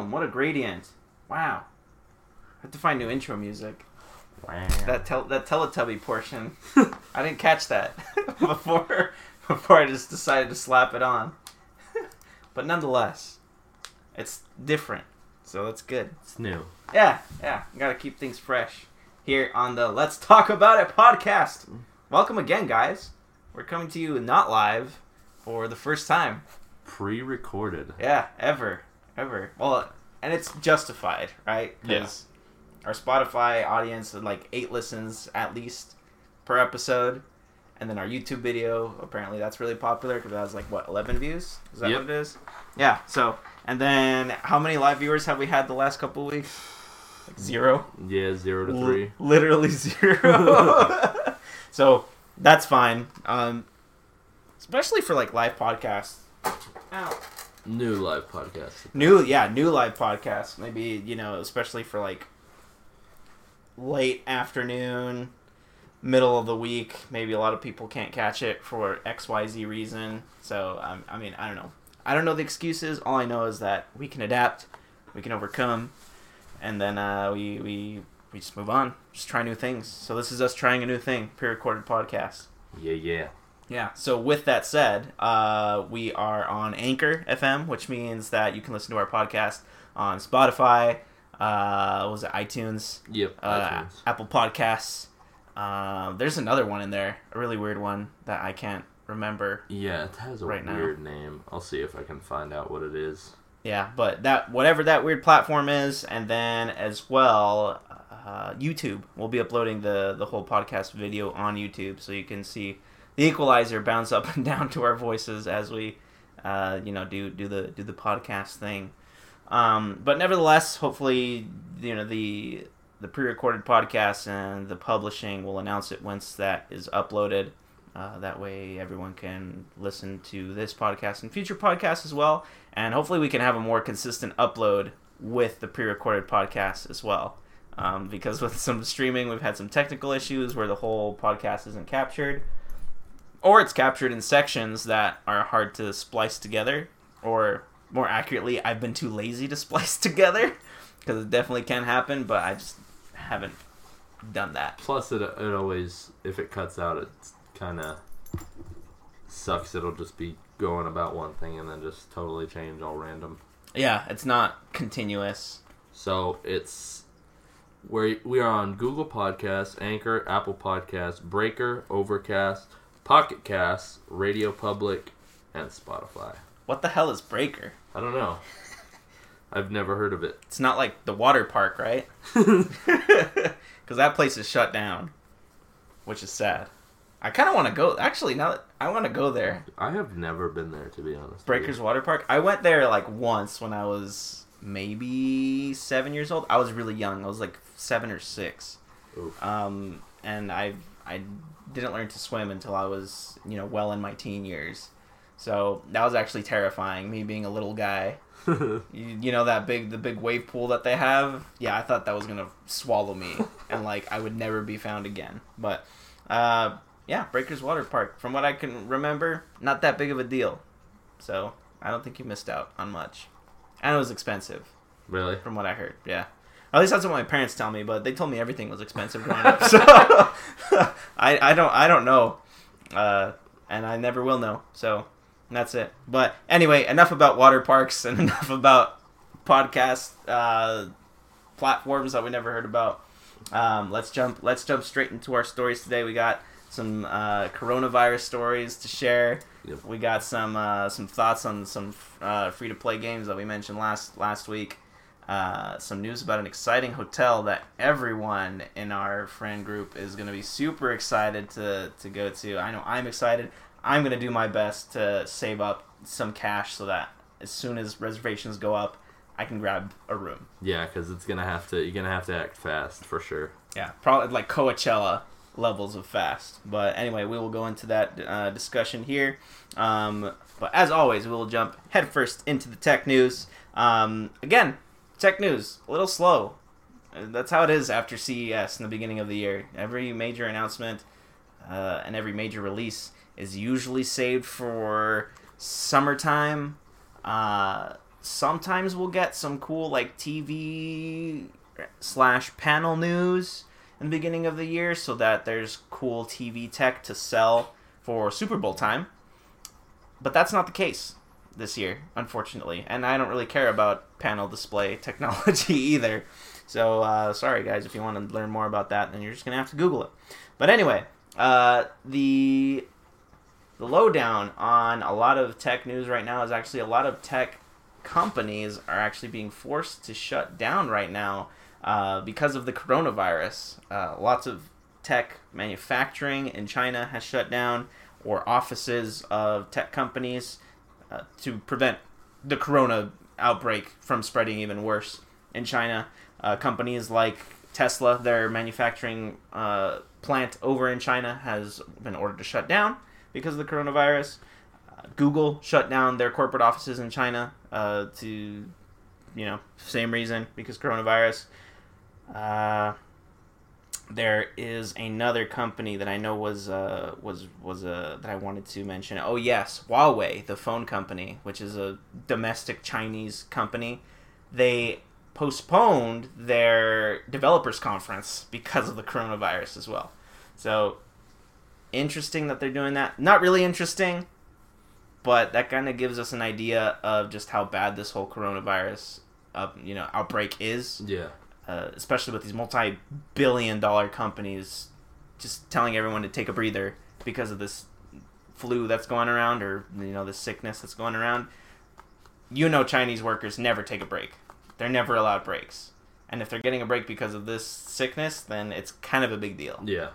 Boom. What a gradient. Wow. I have to find new intro music. Wow. That tel- that Teletubby portion. I didn't catch that before before I just decided to slap it on. but nonetheless, it's different. So that's good. It's new. Yeah, yeah. Got to keep things fresh here on the Let's Talk About It podcast. Mm. Welcome again, guys. We're coming to you not live for the first time. Pre-recorded. Yeah, ever, ever. Well, and it's justified, right? Yeah. our Spotify audience like eight listens at least per episode, and then our YouTube video apparently that's really popular because that has like what eleven views. Is that Yep. what it is? Yeah. So, and then how many live viewers have we had the last couple weeks? Like zero. Yeah, zero to three. literally zero. so that's fine. Um, especially for like live podcasts. Ow. New live podcast. New, yeah, new live podcast. Maybe you know, especially for like late afternoon, middle of the week. Maybe a lot of people can't catch it for X Y Z reason. So um, I mean, I don't know. I don't know the excuses. All I know is that we can adapt, we can overcome, and then uh, we we we just move on. Just try new things. So this is us trying a new thing. Pre-recorded podcast. Yeah, yeah. Yeah. So with that said, uh, we are on Anchor FM, which means that you can listen to our podcast on Spotify. Uh, was it iTunes? Yep. Uh, iTunes. Apple Podcasts. Uh, there's another one in there, a really weird one that I can't remember. Yeah, it has a right now. weird name. I'll see if I can find out what it is. Yeah, but that whatever that weird platform is, and then as well, uh, YouTube. We'll be uploading the the whole podcast video on YouTube, so you can see the equalizer bounce up and down to our voices as we, uh, you know, do do the do the podcast thing. Um, but nevertheless, hopefully, you know the the pre-recorded podcast and the publishing will announce it once that is uploaded. Uh, that way, everyone can listen to this podcast and future podcasts as well and hopefully we can have a more consistent upload with the pre-recorded podcast as well um, because with some streaming we've had some technical issues where the whole podcast isn't captured or it's captured in sections that are hard to splice together or more accurately i've been too lazy to splice together because it definitely can happen but i just haven't done that Plus, it it always if it cuts out, it kind of sucks. It'll just be going about one thing and then just totally change all random. yeah it's not continuous So it's where we are on Google Podcasts, Anchor, Apple Podcasts, Breaker, Overcast, Pocket Casts, Radio Public, and Spotify. what the hell is breaker I don't know. I've never heard of it. it's not like the water park right because that place is shut down, which is sad. I kind of want to go. Actually, now that I want to go there, I have never been there to be honest. Breakers. Water Park. I went there like once when I was maybe seven years old. I was really young. I was like seven or six, Oof. um, and I I didn't learn to swim until I was you know well in my teen years. So that was actually terrifying. Me being a little guy. You, you know that big the big wave pool that they have yeah i thought that was gonna swallow me and like i would never be found again but uh yeah breakers water park from what i can remember not that big of a deal so i don't think you missed out on much and it was expensive really? from what i heard yeah at least that's what my parents tell me but they told me everything was expensive growing up so i i don't i don't know uh and i never will know so that's it. But anyway, enough about water parks and enough about podcast uh, platforms that we never heard about. Um, let's jump. Let's jump straight into our stories today. We got some uh, coronavirus stories to share. Yep. We got some uh, some thoughts on some uh, free to play games that we mentioned last last week. Uh, some news about an exciting hotel that everyone in our friend group is going to be super excited to, to go to. I know I'm excited. I'm going to do my best to save up some cash so that as soon as reservations go up, I can grab a room. Yeah, because it's gonna have to. You're gonna have to act fast for sure. Yeah, probably like Coachella levels of fast. But anyway, we will go into that uh, discussion here. Um, but as always, we will jump headfirst into the tech news. Um, again, tech news a little slow. Uh, That's how it is after CES in the beginning of the year. Every major announcement uh, and every major release is usually saved for summertime. Uh, sometimes we'll get some cool like TV slash panel news in the beginning of the year, so that there's cool TV tech to sell for Super Bowl time. But that's not the case this year, unfortunately, and I don't really care about panel display technology either. So uh, sorry, guys, if you want to learn more about that, then you're just gonna have to Google it. But anyway, uh, the the lowdown on a lot of tech news right now is actually a lot of tech companies are actually being forced to shut down right now uh, because of the coronavirus. Uh, lots of tech manufacturing in China has shut down, or offices of tech companies uh, to prevent the corona outbreak from spreading even worse in China. Uh, companies like Tesla, their manufacturing uh, plant over in China, has been ordered to shut down because of the coronavirus. Uh, Google shut down their corporate offices in China uh, to, you know, same reason because coronavirus. There is another company that I know was uh, was was uh, that I wanted to mention. Oh yes, Huawei, the phone company, which is a domestic Chinese company. They postponed their developers conference because of the coronavirus as well. So interesting that they're doing that. Not really interesting, but that kind of gives us an idea of just how bad this whole coronavirus, uh, you know, outbreak is. Yeah. Uh, especially with these multi-billion-dollar companies just telling everyone to take a breather because of this flu that's going around or you know the sickness that's going around. You know, Chinese workers never take a break. They're never allowed breaks. And if they're getting a break because of this sickness, then it's kind of a big deal. Yeah.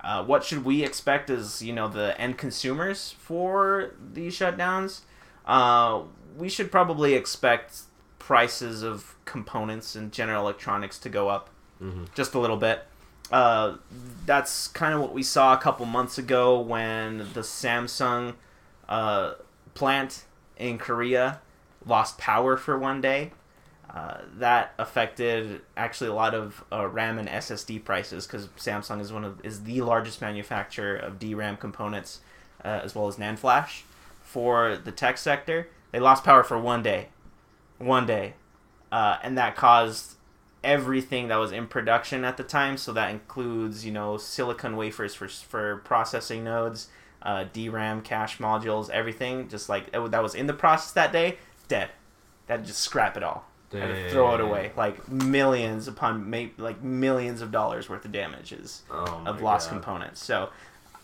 Uh, what should we expect as you know the end consumers for these shutdowns? Uh, we should probably expect prices of components and general electronics to go up hmm just a little bit. Uh, that's kind of what we saw a couple months ago when the Samsung uh, plant in Korea lost power for one day. Uh, that affected actually a lot of uh, RAM and SSD prices because Samsung is one of is the largest manufacturer of DRAM components uh, as well as NAND flash for the tech sector. They lost power for one day, one day, uh, and that caused everything that was in production at the time. So that includes you know silicon wafers for for processing nodes, uh, DRAM cache modules, everything just like that was in the process that day, dead. That just scrap it all throw it away. Like millions upon ma- like millions of dollars worth of damages Oh of lost God. components. So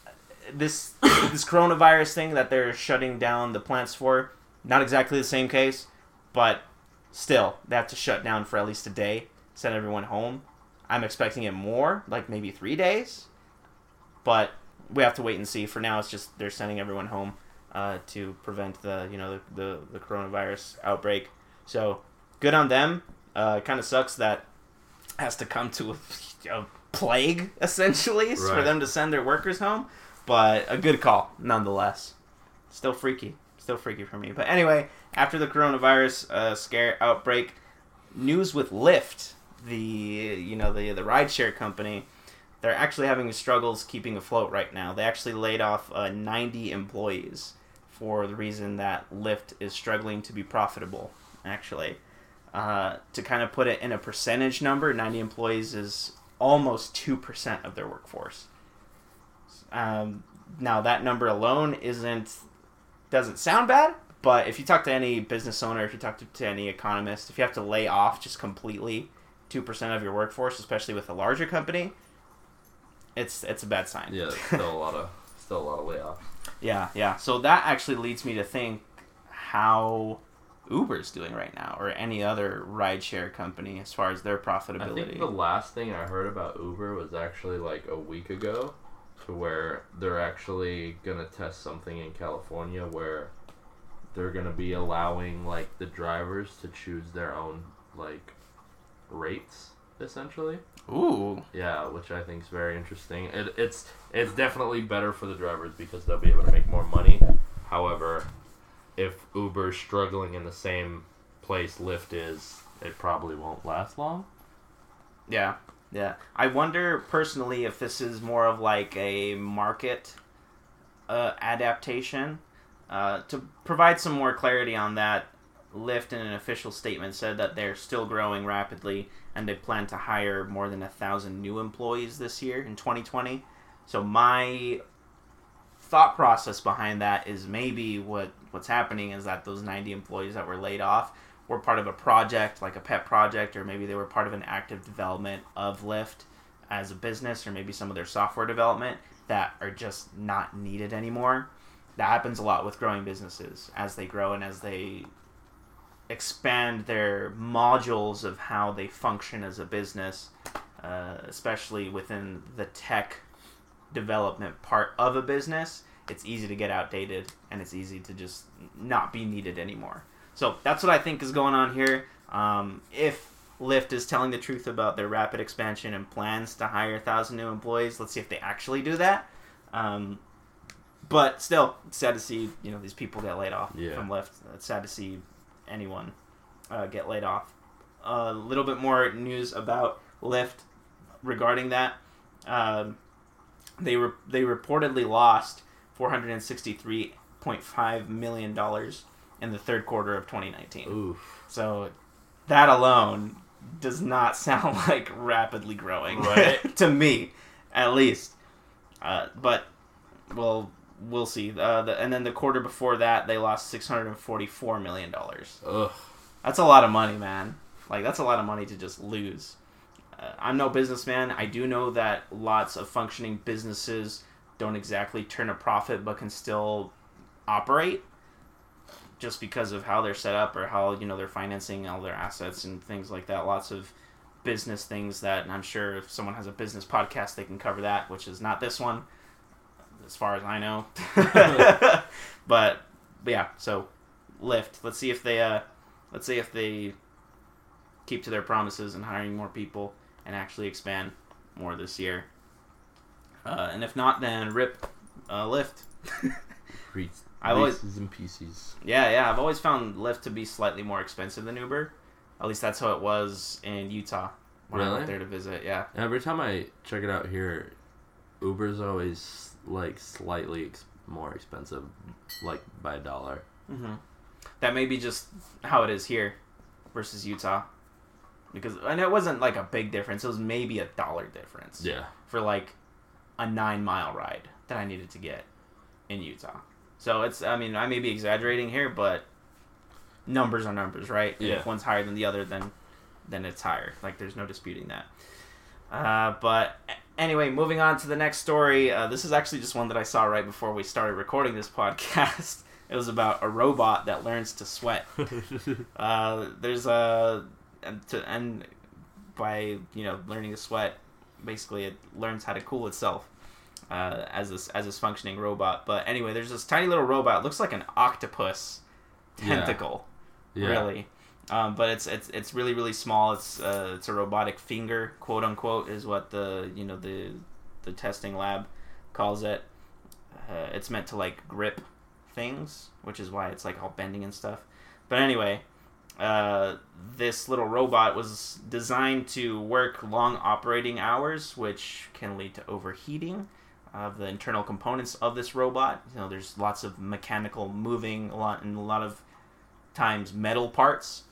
uh, this this coronavirus thing that they're shutting down the plants for, not exactly the same case, but still they have to shut down for at least a day, send everyone home. I'm expecting it more, like maybe three days, but we have to wait and see. For now, it's just they're sending everyone home uh, to prevent the you know the, the, the coronavirus outbreak. So good on them. Uh, kind of sucks that has to come to a, a plague essentially for them to send their workers home, but a good call nonetheless. Still freaky, still freaky for me. But anyway, after the coronavirus uh, scare outbreak, news with Lyft, the you know the the rideshare company, they're actually having struggles keeping afloat right now. They actually laid off uh, 90 employees for the reason that Lyft is struggling to be profitable. Actually, uh, to kind of put it in a percentage number, 90 employees is almost two percent of their workforce. Um, now that number alone isn't doesn't sound bad, but if you talk to any business owner, if you talk to, to any economist, if you have to lay off just completely two percent of your workforce, especially with a larger company, it's it's a bad sign. Yeah, still a lot of still a lot of layoffs. Yeah, yeah. So that actually leads me to think how Uber's doing right now, or any other rideshare company, as far as their profitability. I think the last thing I heard about Uber was actually like a week ago, to where they're actually gonna test something in California where they're gonna be allowing like the drivers to choose their own like rates essentially. Ooh, Yeah, which I think is very interesting. It, it's it's definitely better for the drivers because they'll be able to make more money. However, if Uber's struggling in the same place Lyft is, it probably won't last long. yeah, yeah. I wonder personally if this is more of like a market uh, adaptation uh, to provide some more clarity on that. Lyft in an official statement said that they're still growing rapidly and they plan to hire more than a thousand new employees this year in 2020. So my thought process behind that is maybe what what's happening is that those 90 employees that were laid off were part of a project like a pet project or maybe they were part of an active development of Lyft as a business or maybe some of their software development that are just not needed anymore. That happens a lot with growing businesses as they grow and as they expand their modules of how they function as a business, uh, especially within the tech development part of a business. It's easy to get outdated and it's easy to just not be needed anymore. So that's what I think is going on here. Um, if Lyft is telling the truth about their rapid expansion and plans to hire a thousand new employees, let's see if they actually do that. Um, but still, it's sad to see you know these people get laid off Yeah. from Lyft. It's sad to see anyone uh, get laid off. A little bit more news about Lyft regarding that. Um, they re- they reportedly lost four hundred and sixty three point five million dollars in the third quarter of twenty nineteen. Oof. So that alone does not sound like rapidly growing Right. to me, at least. Uh, but well, we'll see. Uh, the, and then the quarter before that, they lost six hundred and forty-four million dollars. Ugh. That's a lot of money, man. Like that's a lot of money to just lose. Uh, I'm no businessman. I do know that lots of functioning businesses don't exactly turn a profit, but can still operate just because of how they're set up or how you know they're financing all their assets and things like that. Lots of business things that, and I'm sure if someone has a business podcast, they can cover that, which is not this one, as far as I know. but, but yeah, so Lyft. Let's see if they uh, let's see if they keep to their promises and hiring more people and actually expand more this year. Uh, and if not, then rip uh, Lyft. I've always- and pieces. Yeah, yeah. I've always found Lyft to be slightly more expensive than Uber. At least that's how it was in Utah when I went there to visit. Yeah. Every time I check it out here, Uber's always like slightly ex- more expensive, like by a dollar. hmm That may be just how it is here versus Utah. Because and it wasn't like a big difference. It was maybe a dollar difference Yeah. for like a nine mile ride that I needed to get in Utah. So it's I mean I may be exaggerating here, but numbers are numbers, right? And Yeah. If one's higher than the other, then then it's higher. Like there's no disputing that. Uh, but anyway, moving on to the next story. Uh, this is actually just one that I saw right before we started recording this podcast. It was about a robot that learns to sweat. Uh, there's a and to and by you know learning to sweat, basically it learns how to cool itself uh, as this as this functioning robot. But anyway, there's this tiny little robot. It looks like an octopus Yeah. tentacle, yeah. really. Um, but it's it's it's really really small. It's uh, it's a robotic finger, quote unquote, is what the you know the the testing lab calls it. Uh, it's meant to like grip things, which is why it's like all bending and stuff. But anyway, uh, this little robot was designed to work long operating hours, which can lead to overheating of the internal components of this robot. You know, there's lots of mechanical moving, a lot and a lot of times metal parts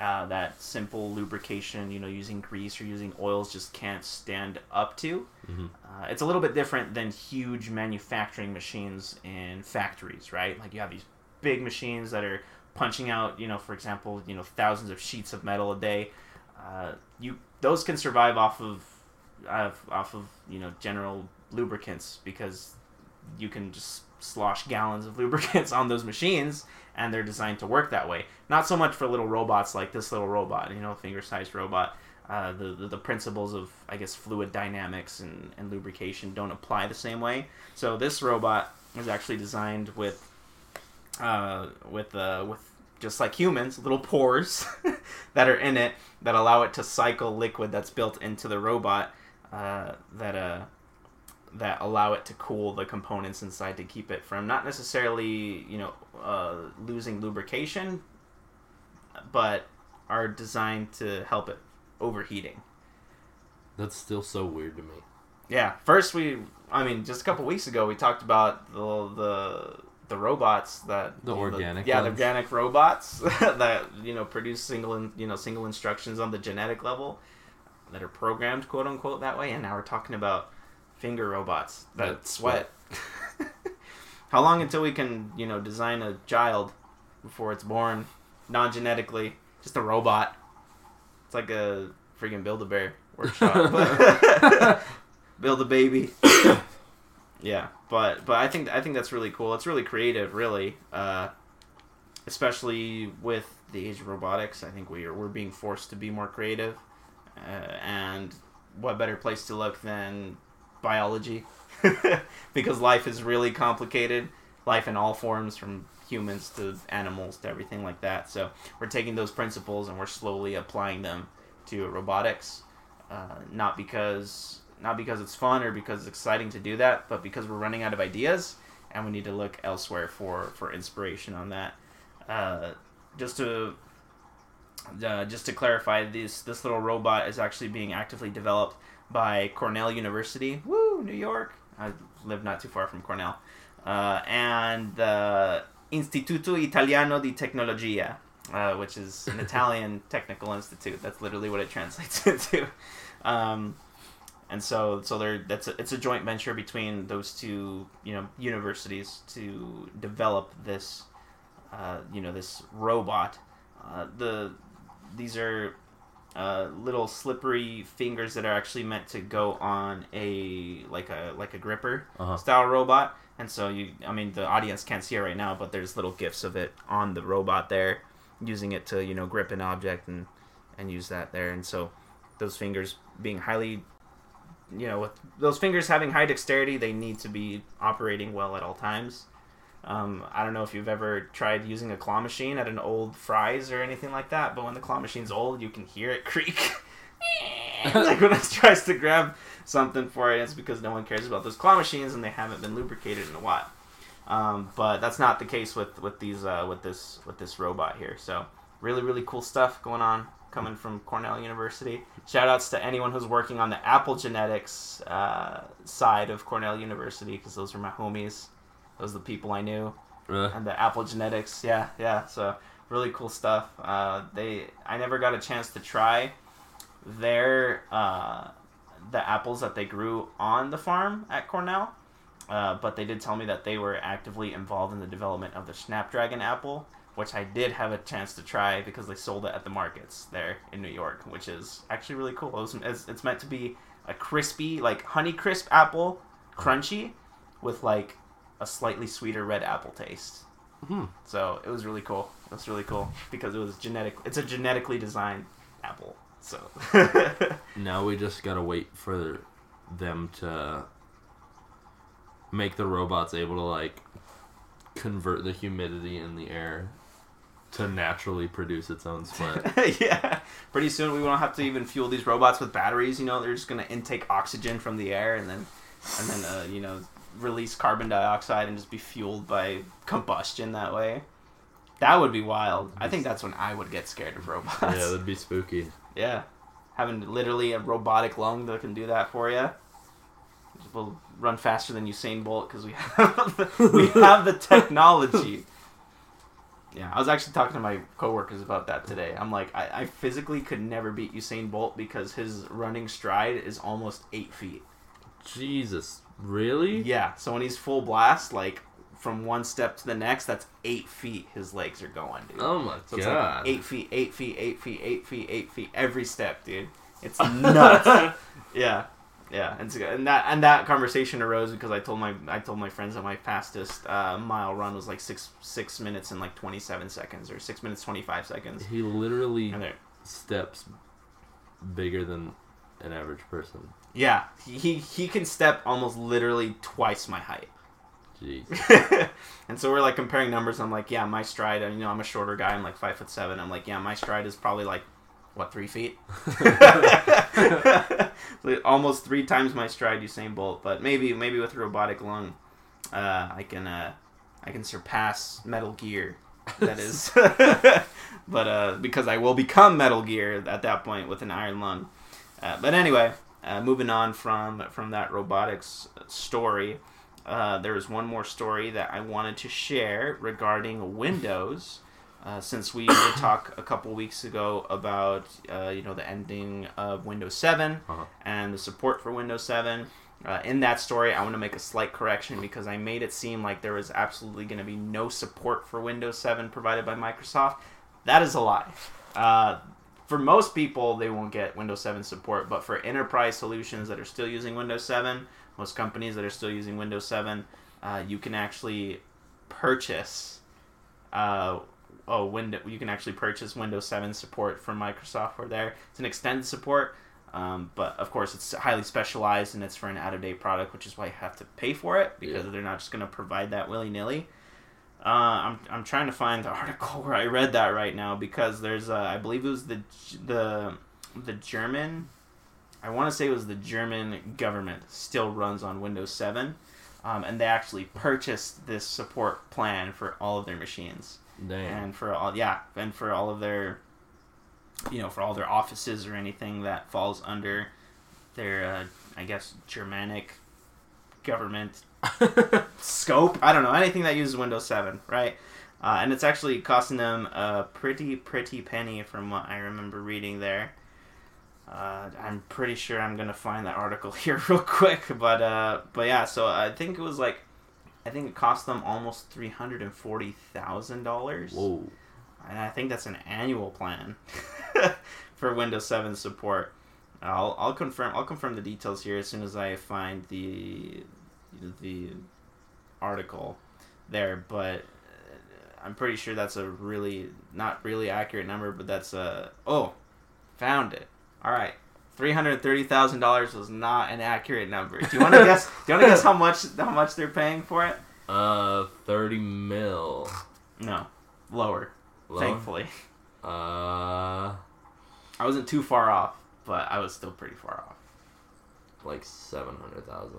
uh, that simple lubrication, you know, using grease or using oils just can't stand up to. Mhm. Uh, it's a little bit different than huge manufacturing machines in factories, right? Like you have these big machines that are punching out, you know, for example, you know, thousands of sheets of metal a day. Uh, you those can survive off of, off, off of you know general lubricants because you can just slosh gallons of lubricants on those machines and they're designed to work that way. Not so much for little robots like this little robot, you know, finger-sized robot. Uh, the, the the principles of I guess fluid dynamics and, and lubrication don't apply the same way. So this robot is actually designed with uh, with uh, with just like humans, little pores that are in it that allow it to cycle liquid that's built into the robot uh, that uh, that allow it to cool the components inside to keep it from not necessarily you know uh, losing lubrication, but are designed to help it overheating. That's still so weird to me. Yeah, first we, I mean, just a couple weeks ago we talked about the the the robots that The organic yeah, the organic robots that you know produce single in, you know single instructions on the genetic level that are programmed quote unquote that way, and now we're talking about finger robots that sweat. How long until we can you know design a child before it's born, non genetically, just a robot? It's like a freaking Build a Bear workshop. Build a baby. yeah, but but I think I think that's really cool. It's really creative, really. Uh, especially with the age of robotics, I think we are we're being forced to be more creative. Uh, and what better place to look than biology? because life is really complicated. Life in all forms, from humans to animals to everything like that. So we're taking those principles and we're slowly applying them to robotics. Uh, not because not because it's fun or because it's exciting to do that, but because we're running out of ideas and we need to look elsewhere for for inspiration on that. Uh, just to uh, just to clarify, this this little robot is actually being actively developed by Cornell University. Woo, New York! I live not too far from Cornell, uh, and the Istituto Italiano di Tecnologia, uh, which is an Italian technical institute. That's literally what it translates into. Um, and so, so there, that's a, it's a joint venture between those two, you know, universities to develop this, uh, you know, this robot. Uh, the these are uh, little slippery fingers that are actually meant to go on a like a like a gripper Uh-huh. style robot. And so you, I mean, the audience can't see it right now, but there's little gifs of it on the robot there, using it to you know grip an object and and use that there. And so those fingers being highly, you know, with those fingers having high dexterity, they need to be operating well at all times. Um, I don't know if you've ever tried using a claw machine at an old Fry's or anything like that, but when the claw machine's old, you can hear it creak. like when it tries to grab something for it, it's because no one cares about those claw machines and they haven't been lubricated in a while. Um, but that's not the case with with these uh, with this with this robot here. So really really cool stuff going on coming from Cornell University. Shout outs to anyone who's working on the Apple genetics uh, side of Cornell University because those are my homies. Those are the people I knew Really? and the Apple Genetics. Yeah, yeah. So really cool stuff. Uh, they I never got a chance to try their uh, the apples that they grew on the farm at Cornell, uh, but they did tell me that they were actively involved in the development of the Snapdragon apple, which I did have a chance to try because they sold it at the markets there in New York, which is actually really cool. It was, it's, it's meant to be a crispy, like honey crisp apple, crunchy, with like a slightly sweeter red apple taste. Hmm. So it was really cool. It was really cool because it was genetic. It's a genetically designed apple. So Now we just gotta wait for them to make the robots able to like convert the humidity in the air to naturally produce its own sweat. yeah, pretty soon we won't have to even fuel these robots with batteries. You know, they're just gonna intake oxygen from the air and then and then uh, you know release carbon dioxide and just be fueled by combustion that way. That would be wild. I think that's when I would get scared of robots. yeah, that'd be spooky. Yeah, having literally a robotic lung that can do that for you. We'll run faster than Usain Bolt because we have the, we have the technology. Yeah, I was actually talking to my coworkers about that today. I'm like, I, I physically could never beat Usain Bolt because his running stride is almost eight feet. Jesus, really? Yeah, so when he's full blast, like from one step to the next, that's eight feet his legs are going, dude. Oh my So it's god. like eight feet, eight feet, eight feet, eight feet, eight feet every step, dude. It's nuts. yeah, yeah, and, so- and that and that conversation arose because I told my I told my friends that my fastest uh, mile run was like six six minutes and like twenty seven seconds or six minutes twenty five seconds. He literally steps bigger than an average person. Yeah, he, he can step almost literally twice my height. Jeez. and so we're like comparing numbers. I'm like, yeah, my stride. You know, I'm a shorter guy. I'm like five foot seven. I'm like, yeah, my stride is probably like what three feet. Almost three times my stride, Usain Bolt. But maybe maybe with robotic lung, uh, I can uh, I can surpass Metal Gear. That is, but uh, because I will become Metal Gear at that point with an iron lung. Uh, but anyway, uh, moving on from from that robotics story, uh, there was one more story that I wanted to share regarding Windows. Uh, since we did talk a couple weeks ago about uh, you know the ending of Windows 7 Uh-huh. and the support for Windows 7. Uh, in that story, I want to make a slight correction because I made it seem like there was absolutely going to be no support for Windows 7 provided by Microsoft. That is a lie. Uh, for most people, they won't get Windows 7 support, but for enterprise solutions that are still using Windows 7, most companies that are still using Windows 7, uh, you can actually purchase. Uh, oh, window. You can actually purchase Windows 7 support from Microsoft for there. It's an extended support, um, but of course it's highly specialized and it's for an out-of-date product, which is why you have to pay for it because Yeah. they're not just going to provide that willy-nilly. Uh, I'm, I'm trying to find the article where I read that right now because there's uh, I believe it was the the the German I want to say it was the German government still runs on Windows 7 um, and they actually purchased this support plan for all of their machines Damn. and for all yeah and for all of their you know for all their offices or anything that falls under their uh, I guess Germanic government scope. I don't know anything that uses Windows 7, right? Uh, and it's actually costing them a pretty pretty penny from what I remember reading there. Uh, I'm pretty sure I'm gonna find that article here real quick, but uh, but yeah. So I think it was like, I think it cost them almost three hundred and forty thousand dollars, Whoa. and I think that's an annual plan for Windows 7 support. I'll I'll confirm I'll confirm the details here as soon as I find the the article there, but uh, I'm pretty sure that's a really not really accurate number, but that's a oh, found it. All right. Three hundred thirty thousand dollars was not an accurate number. Do you want to guess? Do you want to guess how much how much they're paying for it? Uh, 30 mil. No, lower. Lower? Thankfully, Uh, I wasn't too far off, but I was still pretty far off. like 700,000.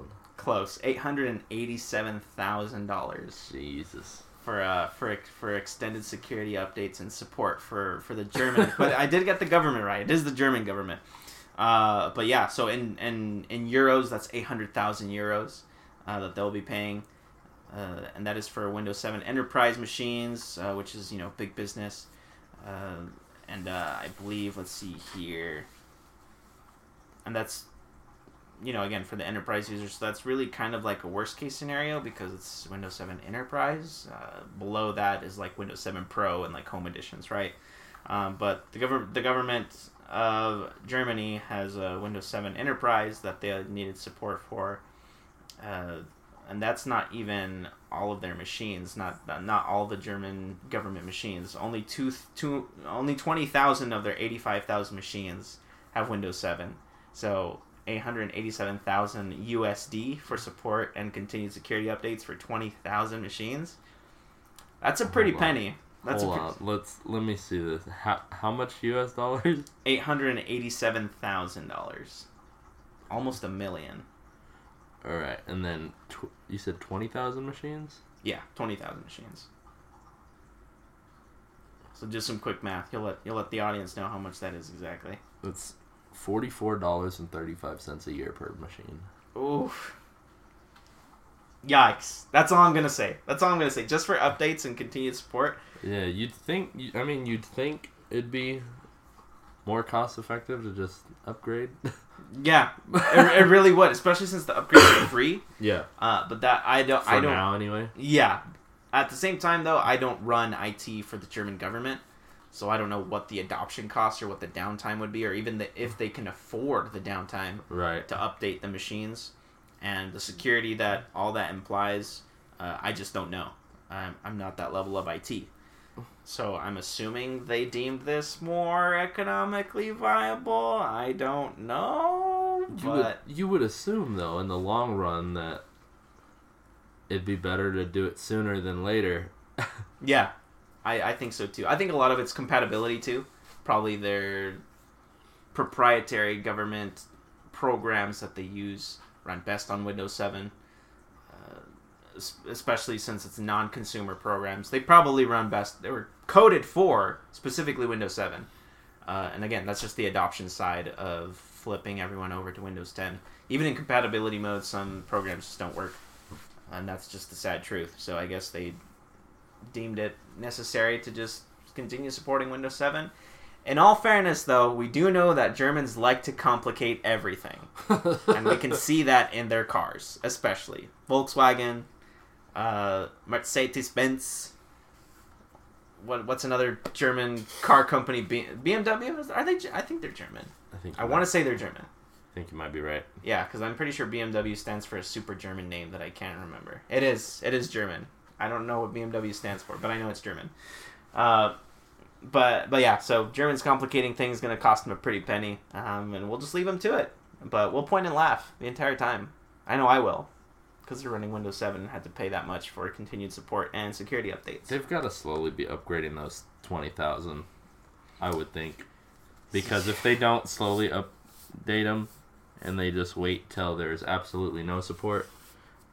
Close. Eight hundred and eighty-seven thousand dollars Jesus. for uh for for extended security updates and support for for the German. but I did get the government right. It is the German government. Uh, but yeah, so in in in euros, that's eight hundred thousand euros uh, that they'll be paying, uh, and that is for Windows Seven Enterprise machines, uh, which is you know big business. Uh, and uh, I believe, let's see here, and that's you know again for the enterprise users. So that's really kind of like a worst case scenario because it's Windows Seven Enterprise. Uh, below that is like Windows Seven Pro and like Home editions, right? Um, but the government the government of Germany has a Windows 7 Enterprise that they needed support for, uh, and that's not even all of their machines. Not not all the German government machines. Only two two only twenty thousand of their eighty five thousand machines have Windows 7. So. 887,000 USD for support and continued security updates for 20,000 machines. That's a pretty penny. That's Hold a on. Let's let me see this. How how much US dollars? eight hundred and eighty-seven thousand dollars, almost a million. All right, and then tw- you said 20,000 machines? Yeah, twenty thousand machines. So just some quick math. You'll let you'll let the audience know how much that is exactly. That's $44.35 a year per machine. Oof. Yikes! That's all I'm gonna say. That's all I'm gonna say. Just for updates and continued support. Yeah, you'd think I mean you'd think it'd be more cost effective to just upgrade. Yeah, it, it really would, especially since the upgrades are free. yeah. Uh, but that I don't. For I don't. now anyway. Yeah. At the same time, though, I don't run IT for the German government, so I don't know what the adoption costs or what the downtime would be, or even the, if they can afford the downtime Right. to update the machines and the security that all that implies. Uh, I just don't know. I'm, I'm not that level of IT. So I'm assuming they deemed this more economically viable. I don't know, You would, but you would assume though in the long run that it'd be better to do it sooner than later. Yeah, I, I think so too. I think a lot of it's compatibility too. Probably their proprietary government programs that they use run best on Windows 7. Uh, especially since it's non-consumer programs, they probably run best. They were coded for specifically Windows 7. Uh, and again, that's just the adoption side of flipping everyone over to Windows 10. Even in compatibility mode, some programs just don't work. and that's just the sad truth. So I guess they deemed it necessary to just continue supporting Windows 7. In all fairness, though, we do know that Germans like to complicate everything, and we can see that in their cars, especially Volkswagen, uh, Mercedes Benz. What what's another German car company? B- BMW? Are they? I think they're German. I think I want to say they're German. I think you might be right. Yeah, because I'm pretty sure BMW stands for a super German name that I can't remember. It is. It is German. I don't know what BMW stands for, but I know it's German. Uh, but but yeah, so German's complicating things going to cost him a pretty penny, um, and we'll just leave him to it. But we'll point and laugh the entire time. I know I will, because they're running Windows 7 and had to pay that much for continued support and security updates. They've got to slowly be upgrading those twenty thousand, I would think, because if they don't slowly update them, and they just wait till there's absolutely no support,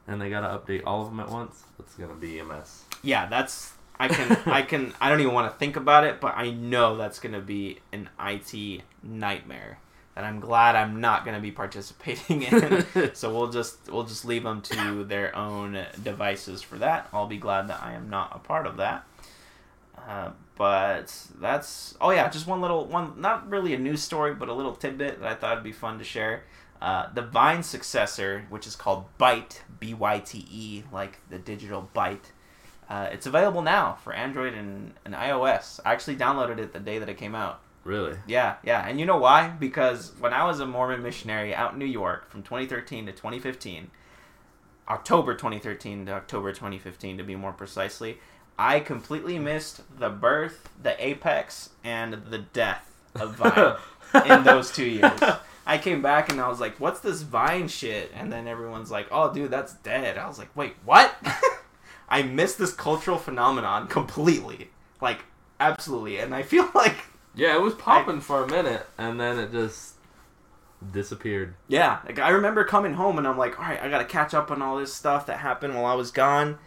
and they got to update all of them at once, it's gonna be a mess. Yeah, that's I can I can I don't even want to think about it, but I know that's to be an IT nightmare that I'm glad I'm not going to be participating in. so we'll just we'll just leave them to their own devices for that. I'll be glad that I am not a part of that. Uh, but that's oh yeah, just one little one, not really a news story, but a little tidbit that I thought would be fun to share. Uh, the Vine successor, which is called Byte, B Y T E, like the digital byte. Uh, it's available now for Android and, and iOS. I actually downloaded it the day that it came out. Really? Yeah, yeah. And you know why? Because when I was a Mormon missionary out in New York from 2013 to 2015, October 2013 to October 2015 to be more precisely, I completely missed the birth, the apex, and the death of Vine in those two years. I came back and I was like, "What's this Vine shit?" And then everyone's like, "Oh, dude, that's dead." I was like, "Wait, what?" I missed this cultural phenomenon completely, like absolutely, and I feel like Yeah, it was popping for a minute, and then it just disappeared. Yeah, like I remember coming home and I'm like, all right, I gotta catch up on all this stuff that happened while I was gone.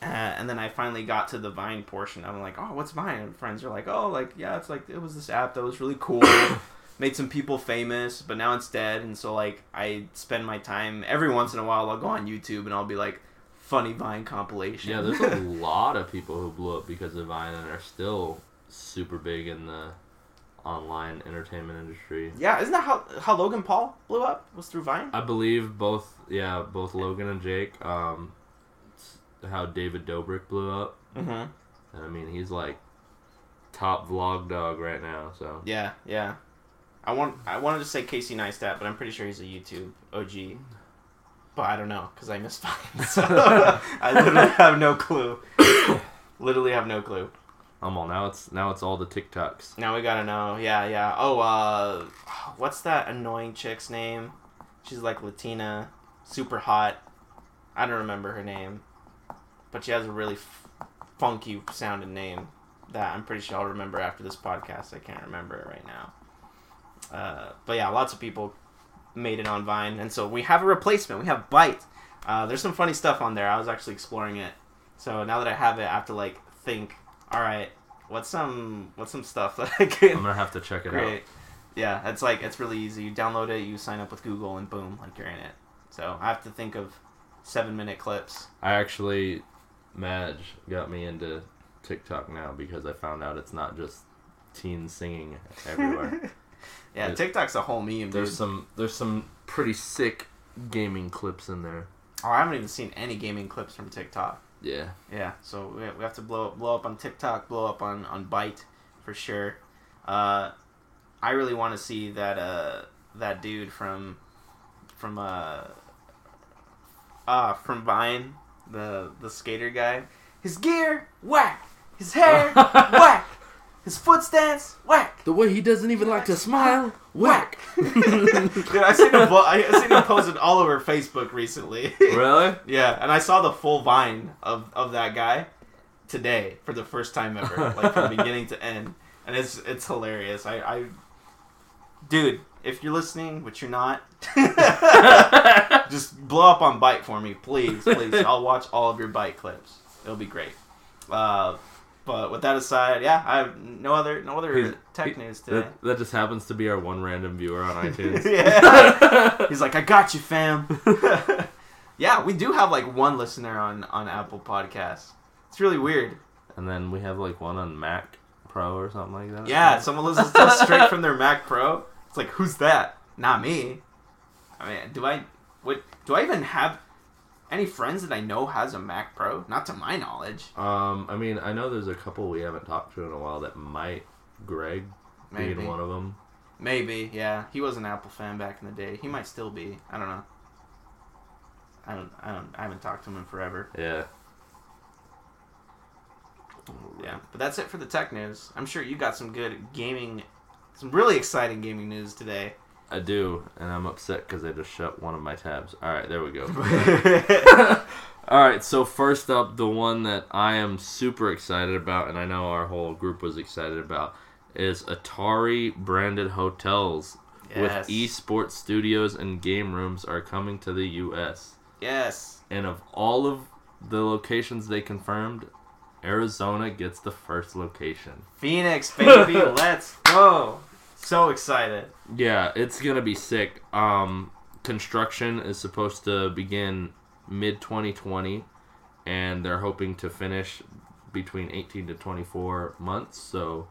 Uh, and then I finally got to the Vine portion. I'm like, oh, what's Vine? And friends are like, oh, like yeah, it's like it was this app that was really cool, made some people famous, but now it's dead. And so like I spend my time every once in a while. I'll go on YouTube and I'll be like, funny Vine compilation. Yeah, there's a lot of people who blew up because of Vine and are still super big in the online entertainment industry. yeah, isn't that how how Logan Paul blew up? Was through Vine? I believe both, yeah, both Logan and Jake. Um, how David Dobrik blew up, Mm-hmm. and I mean he's like top vlog dog right now. So Yeah, yeah. I want I wanted to say Casey Neistat, but I'm pretty sure he's a YouTube OG. But I don't know because I missed Vine, so I literally have no clue. literally have no clue. I'm all now. It's now it's all the TikToks. Now we gotta know. Yeah, yeah. Oh, uh, what's that annoying chick's name? She's like Latina, super hot. I don't remember her name, but she has a really f- funky sounding name that I'm pretty sure I'll remember after this podcast. I can't remember it right now. Uh, but yeah, lots of people made it on Vine, and so we have a replacement. We have Byte. Uh, there's some funny stuff on there. I was actually exploring it, so now that I have it, I have to like think. All right, what's some what's some stuff that I can I'm gonna have to check it out. Yeah, it's like it's really easy. You download it, you sign up with Google, and boom, like you're in it. So I have to think of seven minute clips. I actually, Madge got me into TikTok now because I found out it's not just teens singing everywhere. yeah, TikTok's a whole meme, dude. there's some there's some pretty sick gaming clips in there. Oh, I haven't even seen any gaming clips from TikTok. Yeah. Yeah, so we we have to blow up, blow up on TikTok, blow up on on Byte for sure. Uh, I really want to see that uh that dude from from uh uh from Vine, the the skater guy. His gear whack, his hair whack, his foot stance whack. The way he doesn't even like to smile, whack. Dude, I seen him. bo- I I seen him posted all over Facebook recently. really? Yeah, and I saw the full vine of, of that guy today for the first time ever, like from beginning to end, and it's it's hilarious. I, I dude, if you're listening, which you're not, just blow up on Byte for me, please, please. I'll watch all of your Byte clips. It'll be great. Uh, but with that aside, yeah, I have no other no other He's- tech he- news today. That, that just happens to be our one random viewer on iTunes. yeah. He's like, I got you, fam. Yeah, we do have like one listener on on Apple Podcasts. It's really weird. And then we have like one on Mac Pro or something like that. Yeah, someone listens to us straight from their Mac Pro. It's like, who's that? Not me. I mean, do I? What? Do I even have any friends that I know has a Mac Pro? Not to my knowledge. Um, I mean, I know there's a couple we haven't talked to in a while that might. Greg Maybe. being one of them. Maybe. Yeah, he was an Apple fan back in the day. He might still be. I don't know. I don't. I don't. I haven't talked to him in forever. Yeah. Yeah, but that's it for the tech news. I'm sure you got some good gaming, some really exciting gaming news today. I do, and I'm upset because I just shut one of my tabs. All right, there we go. All right, so first up, the one that I am super excited about, and I know our whole group was excited about, is Atari branded hotels Yes. with esports studios and game rooms are coming to the U.S. yes. And of all of the locations they confirmed, Arizona gets the first location. Phoenix, baby, let's go. So excited. Yeah, it's gonna be sick. Um, construction is supposed to begin mid 2020, and they're hoping to finish between 18 to 24 months, so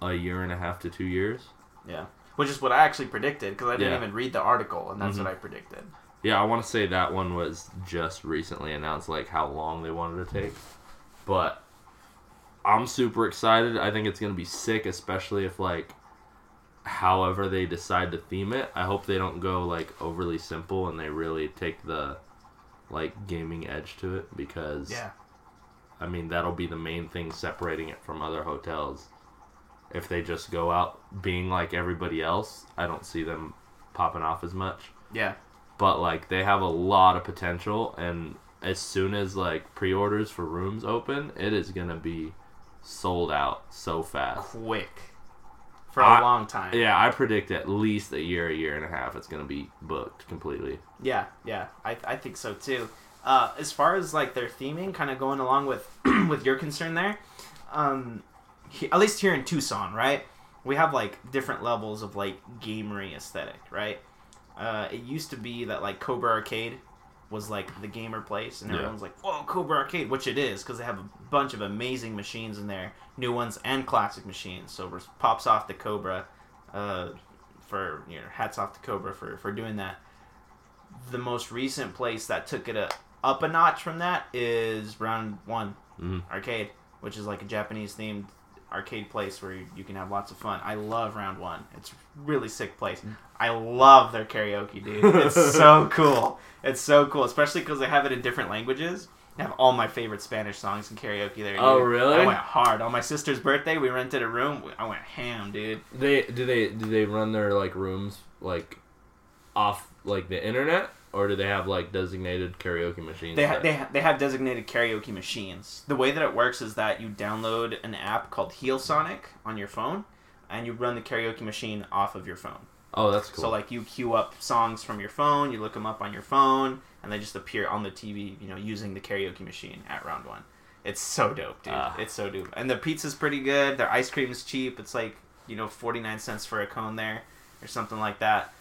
a year and a half to two years. Yeah. Which is what I actually predicted because I didn't Yeah. even read the article, and that's Mhm. what I predicted. Yeah, I want to say that one was just recently announced, like how long they wanted to take, but I'm super excited. I think it's gonna be sick, especially if like however they decide to theme it. I hope they don't go like overly simple and they really take the like gaming edge to it because Yeah. I mean that'll be the main thing separating it from other hotels. If they just go out being like everybody else, I don't see them popping off as much Yeah. but like they have a lot of potential and as soon as like pre-orders for rooms open it is gonna be sold out so fast Quick. For a I- long time. yeah i predict at least a year a year and a half it's gonna be booked completely Yeah, yeah, I, I think so too. Uh, as far as like their theming, kind of going along with with your concern there, um, he, at least here in Tucson, right? We have like different levels of like gamery aesthetic, right? Uh, it used to be that like Cobra Arcade was like the gamer place, and Yeah. everyone's like, "Whoa, Cobra Arcade," which it is because they have a bunch of amazing machines in there, new ones and classic machines. So we're- pops off the Cobra, uh, for you know, hats off to Cobra for for doing that the most recent place that took it a, up a notch from that is Round One Mhm. Arcade, which is like a Japanese themed arcade place where you, you can have lots of fun. I love Round One. It's a really sick place. I love their karaoke, dude. It's so cool. It's so cool, especially because they have it in different languages. They have all my favorite Spanish songs in karaoke there. Oh, really? I went hard on my sister's birthday. We rented a room. I went ham, dude. they do they do they run their like rooms like off like the internet or do they have like designated karaoke machines They, ha- that- they, ha- they have designated karaoke machines. The way that it works is that you download an app called Heel Sonic on your phone, and you run the karaoke machine off of your phone. oh that's cool So like you queue up songs from your phone, you look them up on your phone, and they just appear on the TV. You know, using the karaoke machine at round one. It's so dope, dude. Ah. It's so dope. And the pizza's pretty good. Their ice cream is cheap. It's like you know forty nine cents for a cone there, or something like that.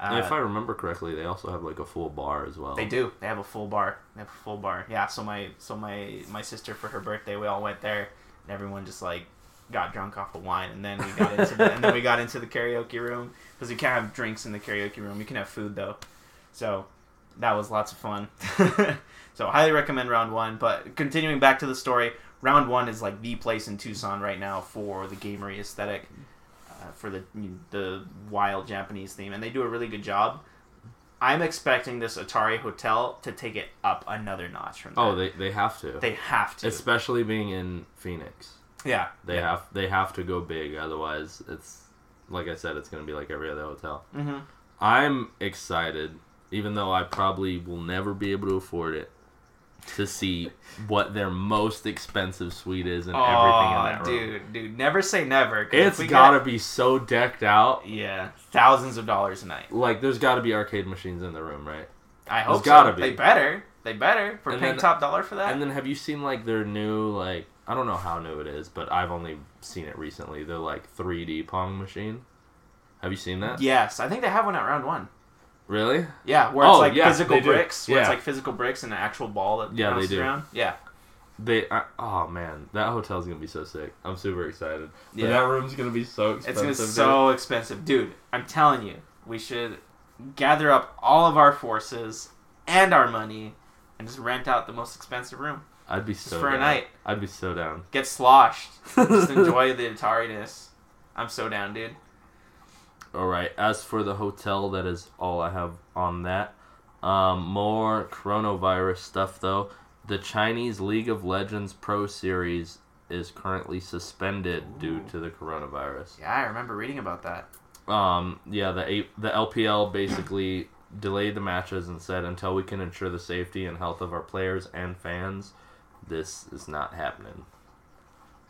Uh, if i remember correctly they also have like a full bar as well They do. They have a full bar. They have a full bar. Yeah. So my so my my sister for her birthday, we all went there, and everyone just like got drunk off of wine, and then we got into the, and then we got into the karaoke room because you can't have drinks in the karaoke room. You can have food though, so that was lots of fun. so highly recommend round one. But continuing back to the story, round one is like the place in Tucson right now for the gamery aesthetic. Uh, for the the wild Japanese theme, and they do a really good job. I'm expecting this Atari Hotel to take it up another notch from that. oh they, they have to they have to. especially being in phoenix yeah, They have they have to go big, otherwise it's like I said, it's gonna be like every other hotel. hmm I'm excited, even though I probably will never be able to afford it, to see what their most expensive suite is and everything in that room. dude, dude, never say never. It's gotta get- be so decked out. yeah, thousands of dollars a night. Like there's gotta be arcade machines in the room, right? I hope There's gotta be. They better. They better for And paying then- top dollar for that. And then have you seen like their new like I don't know how new it is, but I've only seen it recently. Their like 3D Pong machine. Have you seen that? yes, I think they have one at round one. Really? Yeah, where it's Oh, like yeah, physical they do. bricks, where it's Yeah. like physical bricks and an actual ball that Yeah, they bounces do. around. Yeah, They. I, oh man, that hotel's gonna be so sick. I'm super excited. But Yeah. that room's gonna be so it's expensive. gonna be so expensive, dude. I'm telling you, we should gather up all of our forces and our money and just rent out the most expensive room I'd be just so for a night. I'd be so down. Get sloshed, just enjoy the Atari-ness. I'm so down, dude. All right. As for the hotel, that is all I have on that. Um, more coronavirus stuff though. The Chinese League of Legends Pro Series is currently suspended due to the coronavirus. Yeah, I remember reading about that. Um, yeah, the A- the LPL basically delayed the matches and said until we can ensure the safety and health of our players and fans, this is not happening.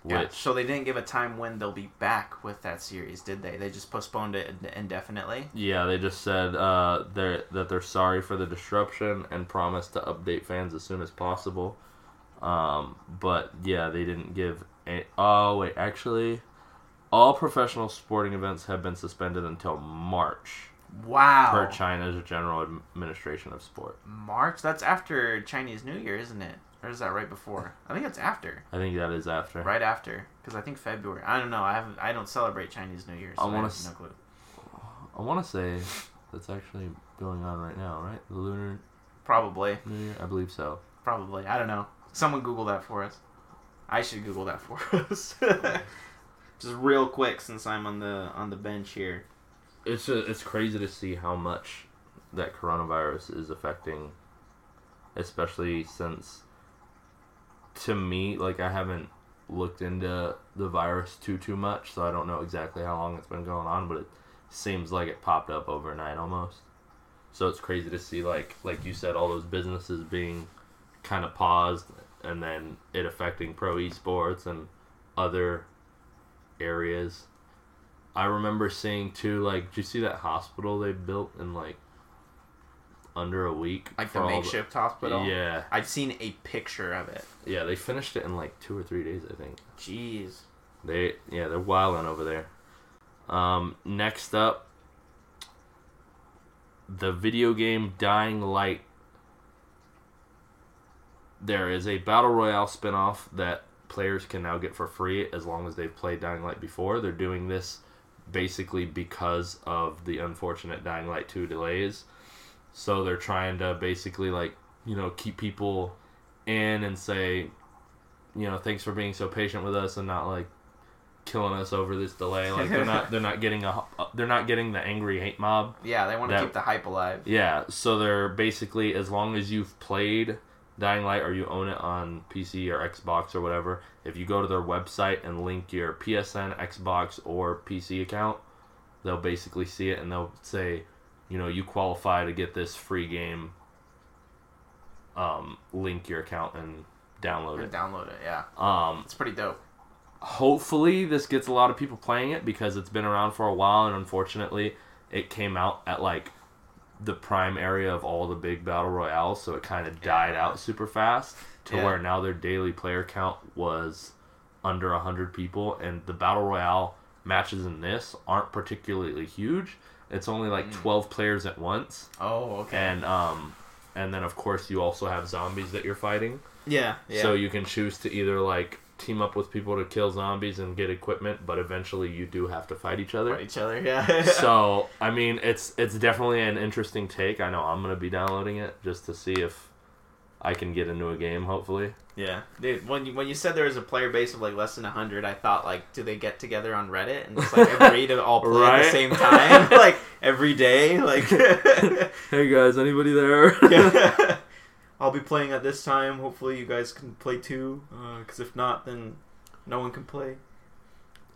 Yeah. Which So they didn't give a time when they'll be back with that series, did they? They just postponed it indefinitely. Yeah, they just said uh, they're that they're sorry for the disruption and promised to update fans as soon as possible. Um, but yeah, they didn't give. A, oh wait, actually, all professional sporting events have been suspended until March Wow. per China's General Administration of Sport. March? That's after Chinese New Year, isn't it? Or is that right before? I think it's after. I think that is after. Right after. Because I think February. I don't know. I haven't. I don't celebrate Chinese New Year. So I wanna have no clue. I want to say that's actually going on right now, right? The Lunar Probably. New Year, I believe so. Probably. I don't know. Someone Google that for us. I should Google that for us. Just real quick, since I'm on the on the bench here. it's a, it's crazy to see how much that coronavirus is affecting especially since to me like i haven't looked into the virus too too much so i don't know exactly how long it's been going on but it seems like it popped up overnight almost. So it's crazy to see like like you said all those businesses being kind of paused and then it affecting pro esports and other areas. I remember seeing too, like, did you see that hospital they built in like under a week? Like the makeshift hospital. Yeah, I've seen a picture of it. yeah, they finished it in like two or three days, I think. Jeez. They, yeah, they're wilding over there. Um, next up, the video game Dying Light. There is a battle royale spin-off that players can now get for free as long as they've played Dying Light before. They're doing this basically because of the unfortunate Dying Light 2 delays. So they're trying to basically like, you know, keep people in and say, you know, thanks for being so patient with us and not like killing us over this delay. Like they're not they're not getting a they're not getting the angry hate mob. Yeah, they want to That- keep the hype alive. Yeah, so they're basically as long as you've played Dying Light or you own it on PC or Xbox or whatever, if you go to their website and link your PSN, Xbox, or PC account, they'll basically see it and they'll say, you know, you qualify to get this free game. Um, link your account and download it. download it. Yeah, Um, it's pretty dope. hopefully this gets a lot of people playing it because it's been around for a while and unfortunately it came out at like the prime area of all the big battle royales so it kind of died Yeah. out super fast to Yeah. where now their daily player count was under 100 people and the battle royale matches in this aren't particularly huge it's only like Mm. 12 players at once Oh, okay. and um and then of course you also have zombies that you're fighting yeah, yeah. so you can choose to either like team up with people to kill zombies and get equipment, but eventually you do have to fight each other. Fight each other. Yeah. so I mean, it's it's definitely an interesting take. I know I'm gonna be downloading it just to see if I can get into a game. Hopefully, Yeah, dude. When you when you said there was a player base of like less than hundred, I thought like, do they get together on Reddit and just like agree to all play at the same time, like every day? Like, hey guys, anybody there? yeah. I'll be playing at this time. Hopefully, you guys can play too. Uh, because if not, then no one can play.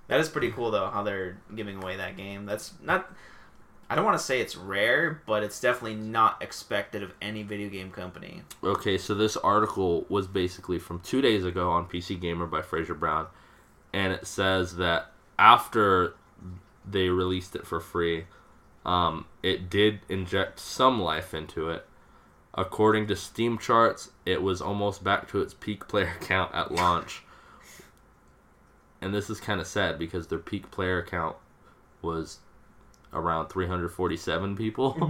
That is pretty hmm. cool though. How they're giving away that game. That's not. I don't want to say it's rare, but it's definitely not expected of any video game company. Okay, so this article was basically from two days ago on PC Gamer by Fraser Brown, and it says that after they released it for free, um, it did inject some life into it. According to Steam charts, it was almost back to its peak player count at launch. And this is kind of sad because their peak player count was around 347 people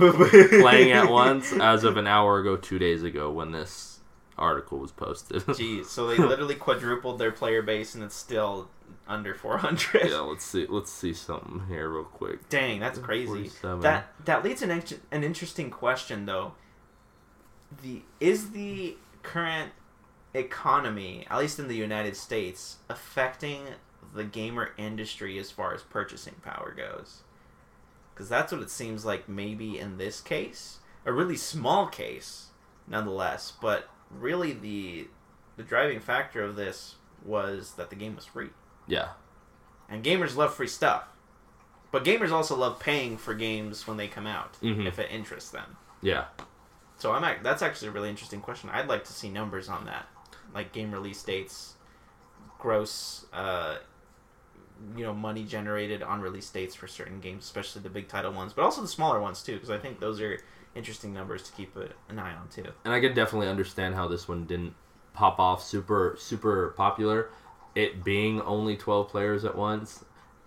playing at once as of an hour ago, two days ago, when this article was posted. Jeez, so they literally quadrupled their player base, and it's still under 400. yeah, let's see. Let's see something here real quick. Dang, that's crazy. That that leads an an interesting question though. The is the current economy, at least in the United States, affecting the gamer industry as far as purchasing power goes? Because that's what it seems like. Maybe in this case, a really small case, nonetheless. But really, the the driving factor of this was that the game was free. Yeah, And gamers love free stuff. But gamers also love paying for games when they come out Mhm. if it interests them. yeah, So I'm that's actually a really interesting question. I'd like to see numbers on that. Like game release dates, gross uh you know money generated on release dates for certain games, especially the big title ones, but also the smaller ones too because I think those are interesting numbers to keep a, an eye on too. and I could definitely understand how this one didn't pop off super super popular. It being only 12 players at once,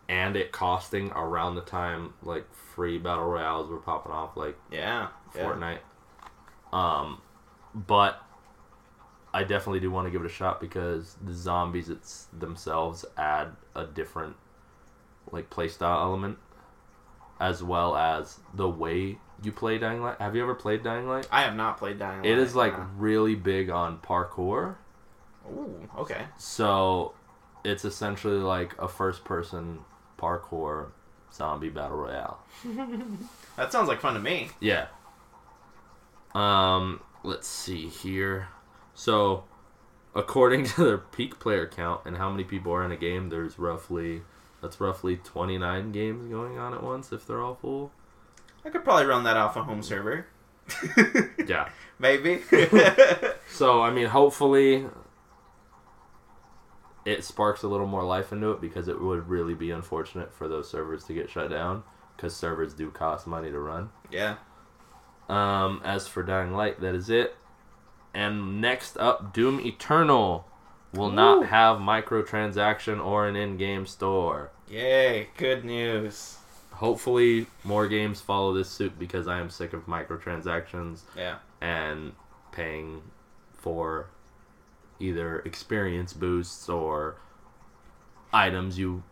and it costing around the time like free battle royales were popping off, like Yeah. yeah. Fortnite. Um, but I definitely do want to give it a shot because the zombies it's themselves add a different like playstyle element, as well as the way you play Dying Light. Have you ever played Dying Light? I have not played Dying Light. It is like no. really big on parkour. Ooh, okay. So it's essentially like a first person parkour zombie battle royale. That sounds like fun to me. Yeah. Um, let's see here. So, according to their peak player count and how many people are in a game, there's roughly that's roughly 29 games going on at once if they're all full. I could probably run that off a home server. Yeah. Maybe. So, I mean, hopefully it sparks a little more life into it because it would really be unfortunate for those servers to get shut down because servers do cost money to run. yeah. Um, as for Dying Light, that is it. And next up, Doom Eternal will Ooh. not have microtransaction or an in-game store. Yay. Good news. Hopefully, more games follow this suit because I am sick of microtransactions Yeah. and paying for either experience boosts or items you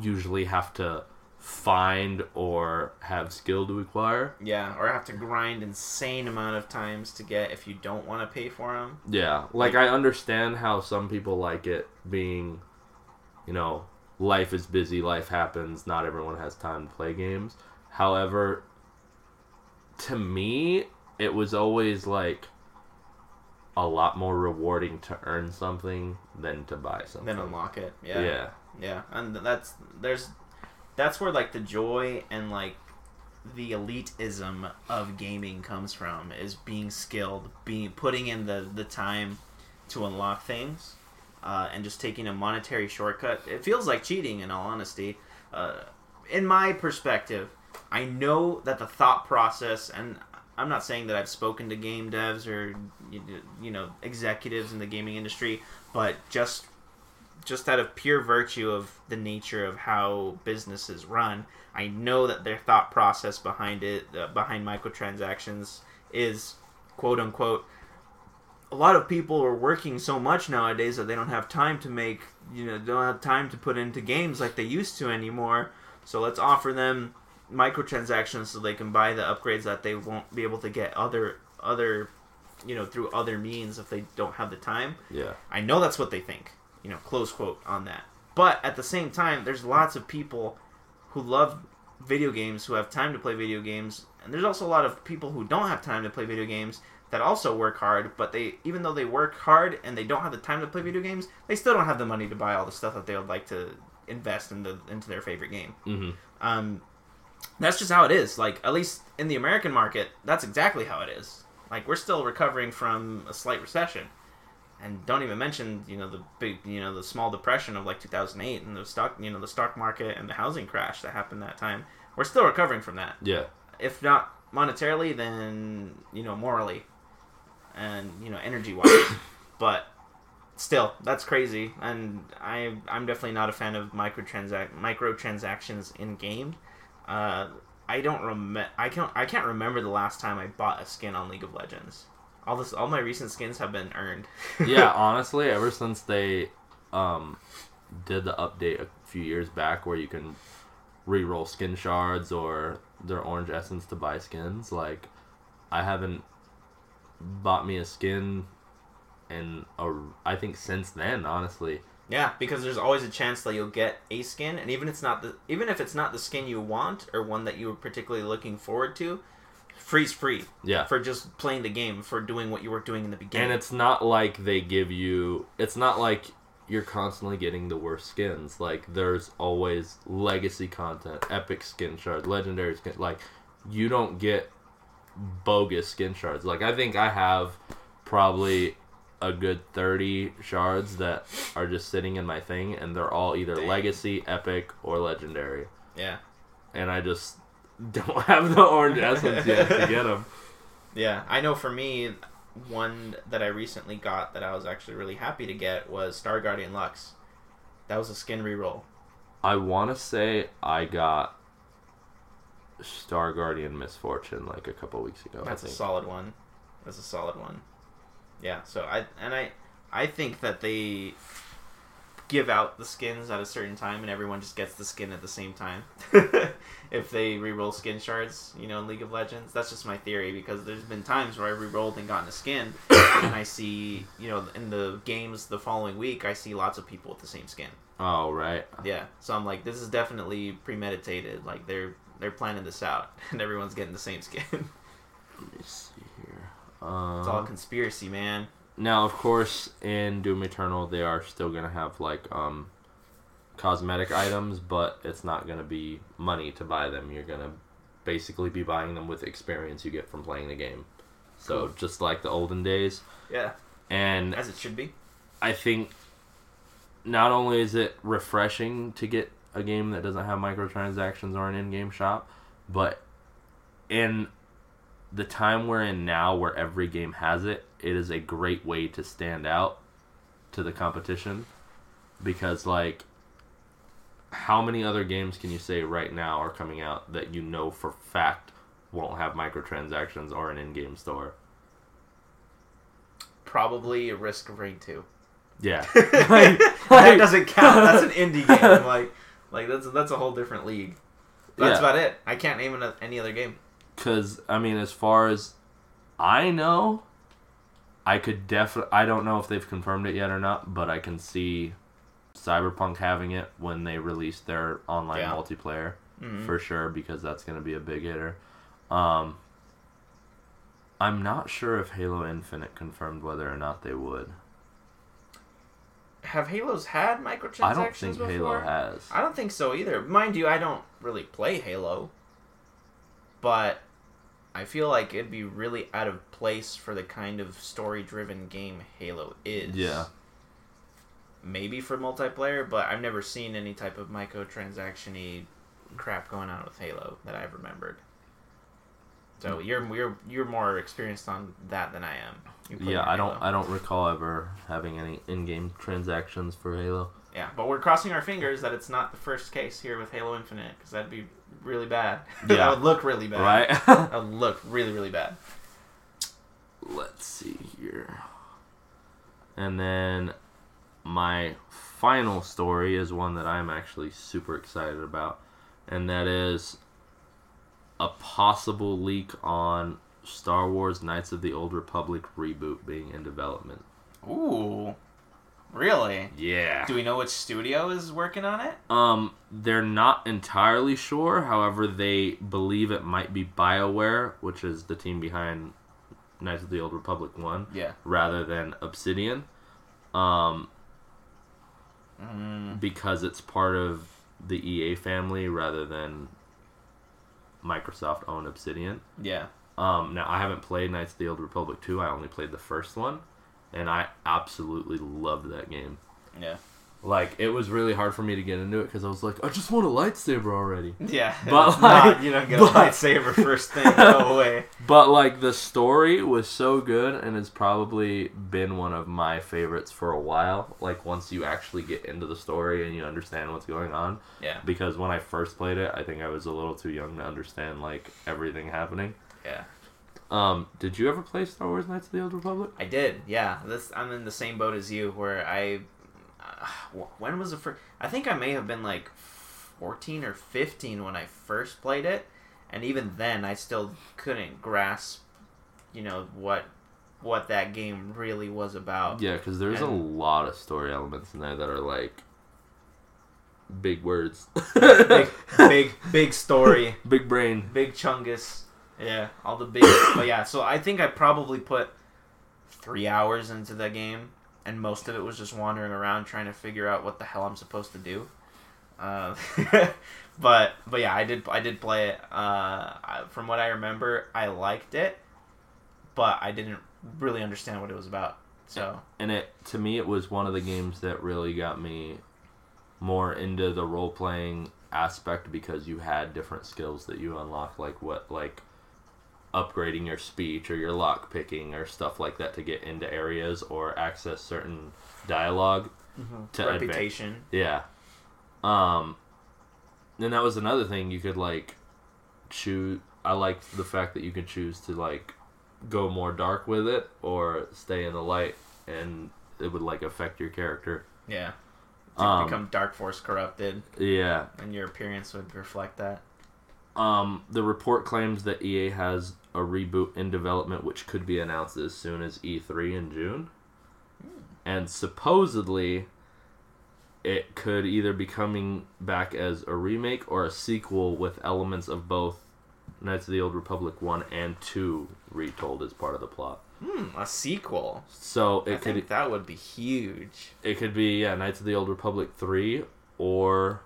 usually have to find or have skill to acquire. Yeah. Or have to grind insane amount of times to get if you don't want to pay for them. Yeah, like I understand how some people like it being, you know, life is busy, life happens, not everyone has time to play games. However, to me, it was always like a lot more rewarding to earn something than to buy something. Then unlock it. yeah. Yeah. Yeah. And that's there's that's where like the joy and like the elitism of gaming comes from is being skilled, being putting in the the time to unlock things, uh, and just taking a monetary shortcut. It feels like cheating, in all honesty. Uh, in my perspective, I know that the thought process, and I'm not saying that I've spoken to game devs or you know executives in the gaming industry, but just just out of pure virtue of the nature of how businesses run, I know that their thought process behind it, uh, behind microtransactions, is quote unquote. A lot of people are working so much nowadays that they don't have time to make, you know, don't have time to put into games like they used to anymore. So let's offer them microtransactions so they can buy the upgrades that they won't be able to get other other, you know, through other means if they don't have the time. Yeah. I know that's what they think, you know, close quote on that. But at the same time, there's lots of people who love video games, who have time to play video games, and there's also a lot of people who don't have time to play video games that also work hard, but they even though they work hard and they don't have the time to play video games, they still don't have the money to buy all the stuff that they would like to invest into into their favorite game. hmm Um, that's just how it is. Like at least in the American market, that's exactly how it is. Like we're still recovering from a slight recession, and don't even mention you know the big you know the small depression of like 2008 and the stock you know the stock market and the housing crash that happened that time. We're still recovering from that. Yeah. If not monetarily, then you know morally, and you know energy wise. but still, that's crazy, and I I'm definitely not a fan of microtransac microtransactions in game. Uh, I don't remember. I can't. I can't remember the last time I bought a skin on League of Legends. All this, all my recent skins have been earned. yeah, honestly, ever since they um, did the update a few years back where you can re-roll skin shards or their orange essence to buy skins, like I haven't bought me a skin and I think since then, honestly. Yeah, because there's always a chance that you'll get a skin, and even it's not the even if it's not the skin you want or one that you were particularly looking forward to, freeze free. Yeah. For just playing the game, for doing what you were doing in the beginning. And it's not like they give you. It's not like you're constantly getting the worst skins. Like there's always legacy content, epic skin shards, legendary skin. Like you don't get bogus skin shards. Like I think I have probably a good 30 shards that are just sitting in my thing and they're all either Dang. legacy, epic or legendary. Yeah. And I just don't have the orange essence yet to get them. Yeah, I know for me one that I recently got that I was actually really happy to get was Star Guardian Lux. That was a skin reroll. I want to say I got Star Guardian Miss Fortune like a couple weeks ago. That's a solid one. That's a solid one. Yeah. So I and I I think that they give out the skins at a certain time and everyone just gets the skin at the same time. if they re-roll skin shards, you know, in League of Legends. That's just my theory because there's been times where I re-rolled and gotten a skin and I see, you know, in the games the following week, I see lots of people with the same skin. Oh, right. Yeah. So I'm like, this is definitely premeditated. Like they're they're planning this out and everyone's getting the same skin. Let me see here. Um, it's all conspiracy, man. Now, of course, in Doom Eternal, they are still gonna have like um, cosmetic items, but it's not gonna be money to buy them. You're gonna basically be buying them with experience you get from playing the game. So cool. just like the olden days. Yeah. And as it should be. I think not only is it refreshing to get a game that doesn't have microtransactions or an in-game shop, but in the time we're in now where every game has it, it is a great way to stand out to the competition because like how many other games can you say right now are coming out that you know for fact won't have microtransactions or an in-game store? Probably a Risk of Rain 2. Yeah. like, like, that doesn't count. That's an indie game. Like like that's that's a whole different league. That's yeah. about it. I can't name any other game. Cuz I mean as far as I know, I could definitely. I don't know if they've confirmed it yet or not, but I can see Cyberpunk having it when they release their online yeah. multiplayer mm-hmm. for sure because that's going to be a big hitter. Um, I'm not sure if Halo Infinite confirmed whether or not they would. Have Halos had microtransactions I don't think before? Halo has. I don't think so either. Mind you, I don't really play Halo, but I feel like it'd be really out of place for the kind of story driven game Halo is. Yeah. Maybe for multiplayer, but I've never seen any type of microtransaction crap going on with Halo that I've remembered. So you're you're you're more experienced on that than I am. Yeah, I don't I don't recall ever having any in-game transactions for Halo. Yeah, but we're crossing our fingers that it's not the first case here with Halo Infinite because that'd be really bad. Yeah. that would look really bad. Right? that would look really, really bad. Let's see here. And then my final story is one that I'm actually super excited about, and that is a possible leak on Star Wars Knights of the Old Republic reboot being in development. Ooh. Really? Yeah. Do we know which studio is working on it? Um, they're not entirely sure. However, they believe it might be BioWare, which is the team behind Knights of the Old Republic 1. Yeah. Rather than Obsidian. Um, mm. because it's part of the EA family rather than Microsoft owned Obsidian. Yeah. Um, now I haven't played Knights of the Old Republic 2. I only played the first one and I absolutely loved that game. Yeah. Like it was really hard for me to get into it because I was like, I just want a lightsaber already. Yeah, But, it's not- like- you don't get a lightsaber first thing. Go away. But like the story was so good, and it's probably been one of my favorites for a while. Like once you actually get into the story and you understand what's going on. Yeah, Because when I first played it, I think I was a little too young to understand like everything happening. yeah. Um, did you ever play Star Wars: Knights of the Old Republic? I did. Yeah, this I'm in the same boat as you, where I. Wh- when was the first? I think I may have been like fourteen or fifteen when I first played it, and even then, I still couldn't grasp, you know what, what that game really was about. Yeah, because there's a lot of story elements in there that are like big words, big, big, big story. big brain. Big Chungus. Yeah, all the big. but yeah, so I think I probably put three hours into the game, and most of it was just wandering around trying to figure out what the hell I'm supposed to do. Uh, but but yeah, I did I did play it. Uh, from what I remember, I liked it, but I didn't really understand what it was about. So and it to me it was one of the games that really got me more into the role playing aspect because you had different skills that you unlock like what like upgrading your speech or your lock picking or stuff like that to get into areas or access certain dialogue to advance. reputation. Yeah. Um and that was another thing you could like choose I like the fact that you could choose to like go more dark with it or stay in the light and it would like affect your character. Yeah. To Um, become Dark Force corrupted, Yeah. and your appearance would reflect that. Um the report claims that EA has a reboot in development which could be announced as soon as E3 in June. And supposedly it could either be coming back as a remake or a sequel with elements of both Knights of the Old Republic 1 and 2 retold as part of the plot. Hmm, a sequel. So I it could think that would be huge. it could be yeah, Knights of the Old Republic 3 or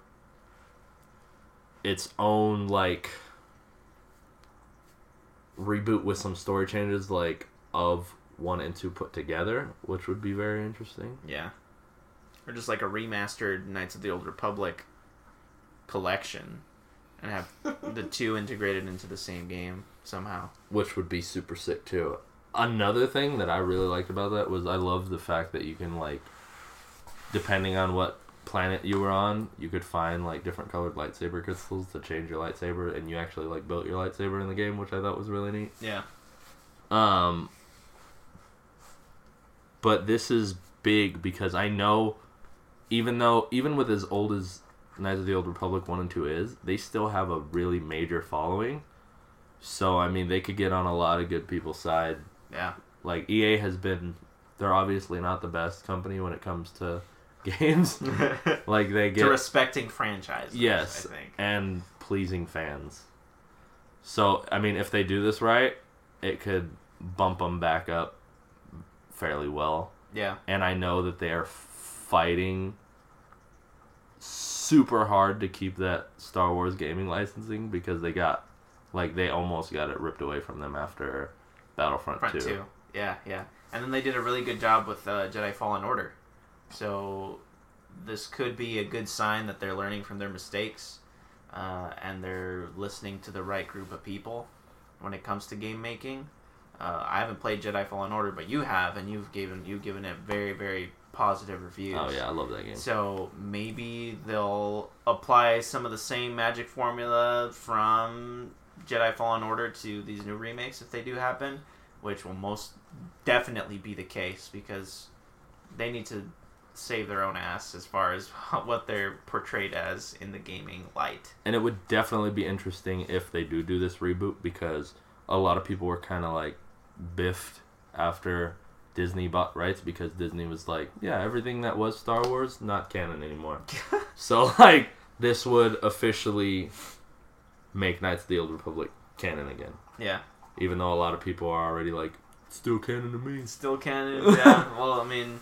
its own like reboot with some story changes like of 1 and 2 put together, which would be very interesting. Yeah. Or just like a remastered Knights of the Old Republic collection and have the two integrated into the same game somehow. which would be super sick too. Another thing that I really liked about that was I love the fact that you can like, depending on what planet you were on, you could find like different colored lightsaber crystals to change your lightsaber, and you actually like built your lightsaber in the game, which I thought was really neat. Yeah. Um, but this is big because I know, even though even with as old as Knights of the Old Republic one and two is, they still have a really major following. So I mean, they could get on a lot of good people's side. Yeah. Like EA has been, they're obviously not the best company when it comes to games. like they to get respecting franchises. Yes, I think. and pleasing fans. So, I mean, if they do this right, it could bump them back up fairly well. Yeah. And I know that they are fighting super hard to keep that Star Wars gaming licensing because they got, like, they almost got it ripped away from them after Battlefront Front 2. two. Yeah, yeah. And then they did a really good job with uh, Jedi Fallen Order. So this could be a good sign that they're learning from their mistakes uh, and they're listening to the right group of people when it comes to game making. Uh, I haven't played Jedi Fallen Order, but you have, and you've given you've given it very very positive reviews. Oh, yeah, I love that game. So maybe they'll apply some of the same magic formula from Jedi Fallen Order to these new remakes if they do happen, which will most definitely be the case because they need to save their own ass as far as what they're portrayed as in the gaming light. and it would definitely be interesting if they do do this reboot because a lot of people were kind of like biffed after Disney bought rights because Disney was like, yeah, everything that was Star Wars not canon anymore. so like this would officially make Knights of the Old Republic canon again, Yeah, even though a lot of people are already like, still canon to me. still canon. Yeah, well, I mean,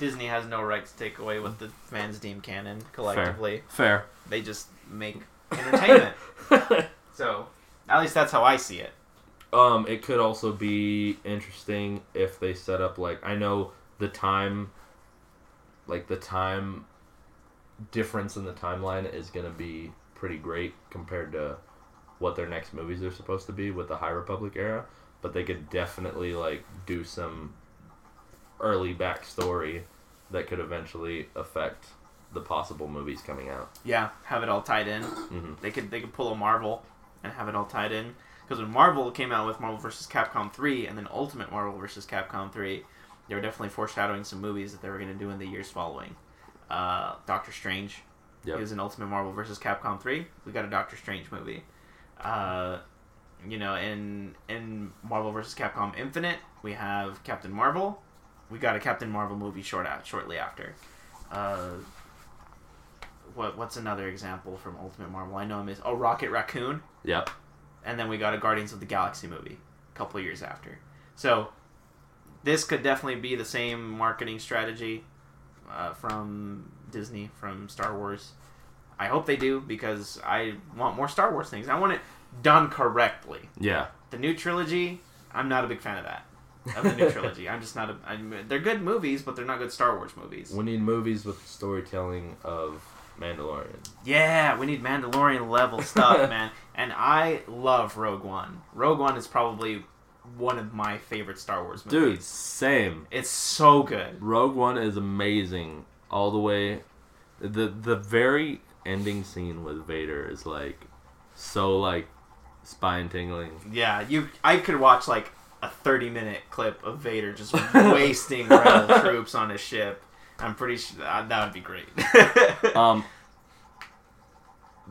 Disney has no right to take away what the fans deem canon collectively. Fair. Fair. They just make entertainment. so, at least that's how I see it. Um, it could also be interesting if they set up like I know the time like the time difference in the timeline is gonna be pretty great compared to what their next movies are supposed to be with the High Republic era. But they could definitely like do some early backstory that could eventually affect the possible movies coming out. Yeah, have it all tied in. hmm They could they could pull a Marvel and have it all tied in. Because when Marvel came out with Marvel vs. Capcom 3 and then Ultimate Marvel vs. Capcom 3, they were definitely foreshadowing some movies that they were going to do in the years following. Uh, Doctor Strange Yep. is in Ultimate Marvel vs. Capcom 3. We got a Doctor Strange movie. Uh, you know, in in Marvel vs. Capcom Infinite, we have Captain Marvel. We got a Captain Marvel movie short out shortly after. Uh, what what's another example from Ultimate Marvel? I know him is oh Rocket Raccoon, Yep. and then we got a Guardians of the Galaxy movie a couple of years after. So this could definitely be the same marketing strategy uh, from Disney from Star Wars. I hope they do because I want more Star Wars things. I want it done correctly. Yeah. The new trilogy, I'm not a big fan of that. Of the new trilogy, I'm just not a. I'm, they're good movies, but they're not good Star Wars movies. We need movies with the storytelling of Mandalorian. Yeah, we need Mandalorian level stuff, man. And I love Rogue One. Rogue One is probably one of my favorite Star Wars movies. Dude, same. it's so good. Rogue One is amazing all the way. The the very ending scene with Vader is like so like spine tingling. Yeah, you. I could watch like a 30 minute clip of Vader just wasting rebel troops on his ship. I'm pretty sure that, that would be great. Um,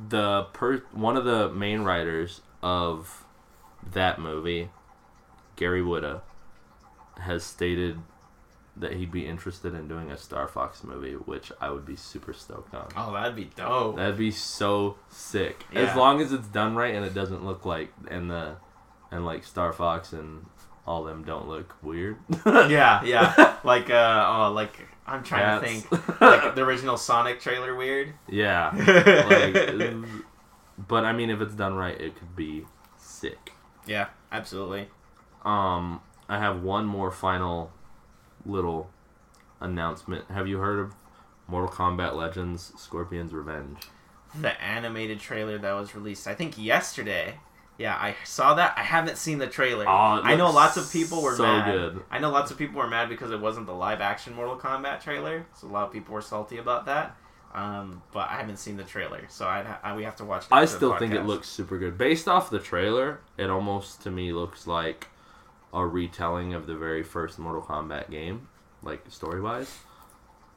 the per one of the main writers of that movie, Gary Whitta, has stated that he'd be interested in doing a Star Fox movie, which I would be super stoked on. oh, that'd be dope. That'd be so sick. Yeah. As long as it's done right and it doesn't look like and the and like Star Fox and all them don't look weird. yeah, yeah. Like, uh, oh, like I'm trying Cats. to think. Like the original Sonic trailer, weird. yeah. Like, but I mean, if it's done right, it could be sick. yeah, absolutely. Um, I have one more final little announcement. Have you heard of Mortal Kombat Legends: Scorpion's Revenge? the animated trailer that was released i think yesterday yeah i saw that i haven't seen the trailer Oh, i know lots of people were so mad good. i know lots of people were mad because it wasn't the live action mortal kombat trailer so a lot of people were salty about that um, but i haven't seen the trailer so I'd ha- I, we have to watch I still think it looks super good. Based off the trailer, it almost to me looks like a retelling of the very first Mortal Kombat game, like story wise.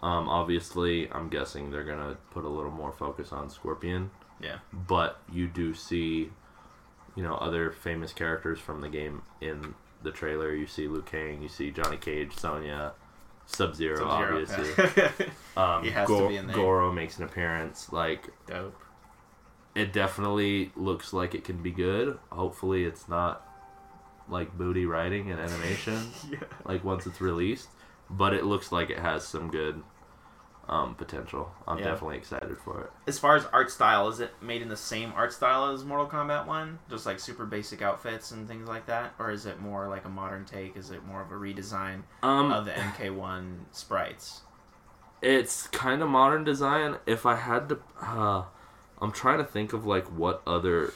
Um, obviously, I'm guessing they're gonna put a little more focus on Scorpion. Yeah. But you do see, you know, other famous characters from the game in the trailer. You see Liu Kang, you see Johnny Cage, Sonya, Sub Zero, obviously. Um, He has to be in there. Goro makes an appearance. Like dope it definitely looks like it can be good. Hopefully, it's not like booty writing and animation yeah. like once it's released, but it looks like it has some good um, potential. I'm Yeah. definitely excited for it. as far as art style is it made in the same art style as mortal kombat 1 just like super basic outfits and things like that or is it more like a modern take is it more of a redesign Um, of the mk1 sprites it's kind of modern design. If I had to, uh, I'm trying to think of like what other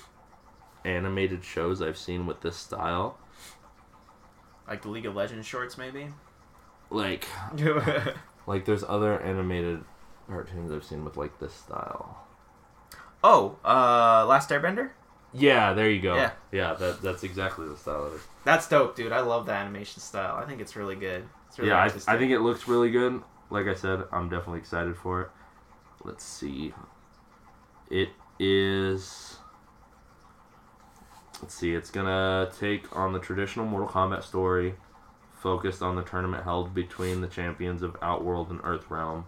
animated shows I've seen with this style. like the League of Legends shorts, maybe. Like, like there's other animated cartoons I've seen with like this style. oh, uh, Last Airbender. Yeah, there you go. Yeah. Yeah, that that's exactly the style of it. That's dope, dude. I love the animation style. I think it's really good. It's really yeah, I. I think it looks really good. Like I said, I'm definitely excited for it. Let's see. It is. Let's see. It's gonna take on the traditional Mortal Kombat story, focused on the tournament held between the champions of Outworld and Earthrealm.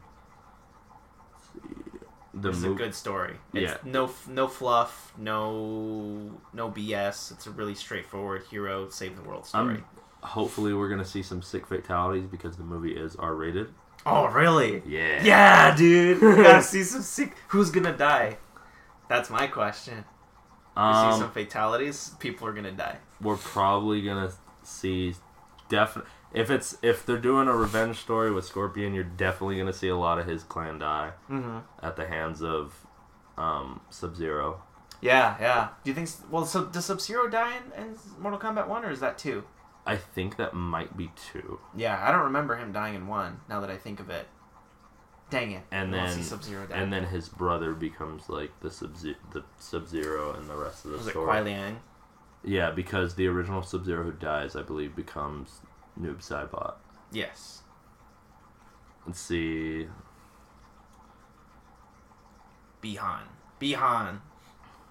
The it's mo- a good story. It's Yeah. no no fluff, no no BS. It's a really straightforward hero save the world story. I'm- Hopefully, we're gonna see some sick fatalities because the movie is R-rated. oh, really? Yeah. Yeah, dude. We gotta see some sick. Who's gonna die? That's my question. We see some Um, fatalities. People are gonna die. we're probably gonna see definite if it's if they're doing a revenge story with Scorpion, you're definitely gonna see a lot of his clan die Mm-hmm. at the hands of um, Sub Zero. Yeah, yeah. Do you think? Well, so does Sub Zero die in, in Mortal Kombat One, or is that two? I think that might be two. Yeah, I don't remember him dying in one. Now that I think of it, dang it. And then- Sub Zero. And then his brother becomes like the Sub the Sub Zero and the rest of the was it story. Kuai Liang? Yeah, because the original Sub Zero who dies, I believe, becomes Noob Saibot. Yes. Let's see. Bihan. Bihan.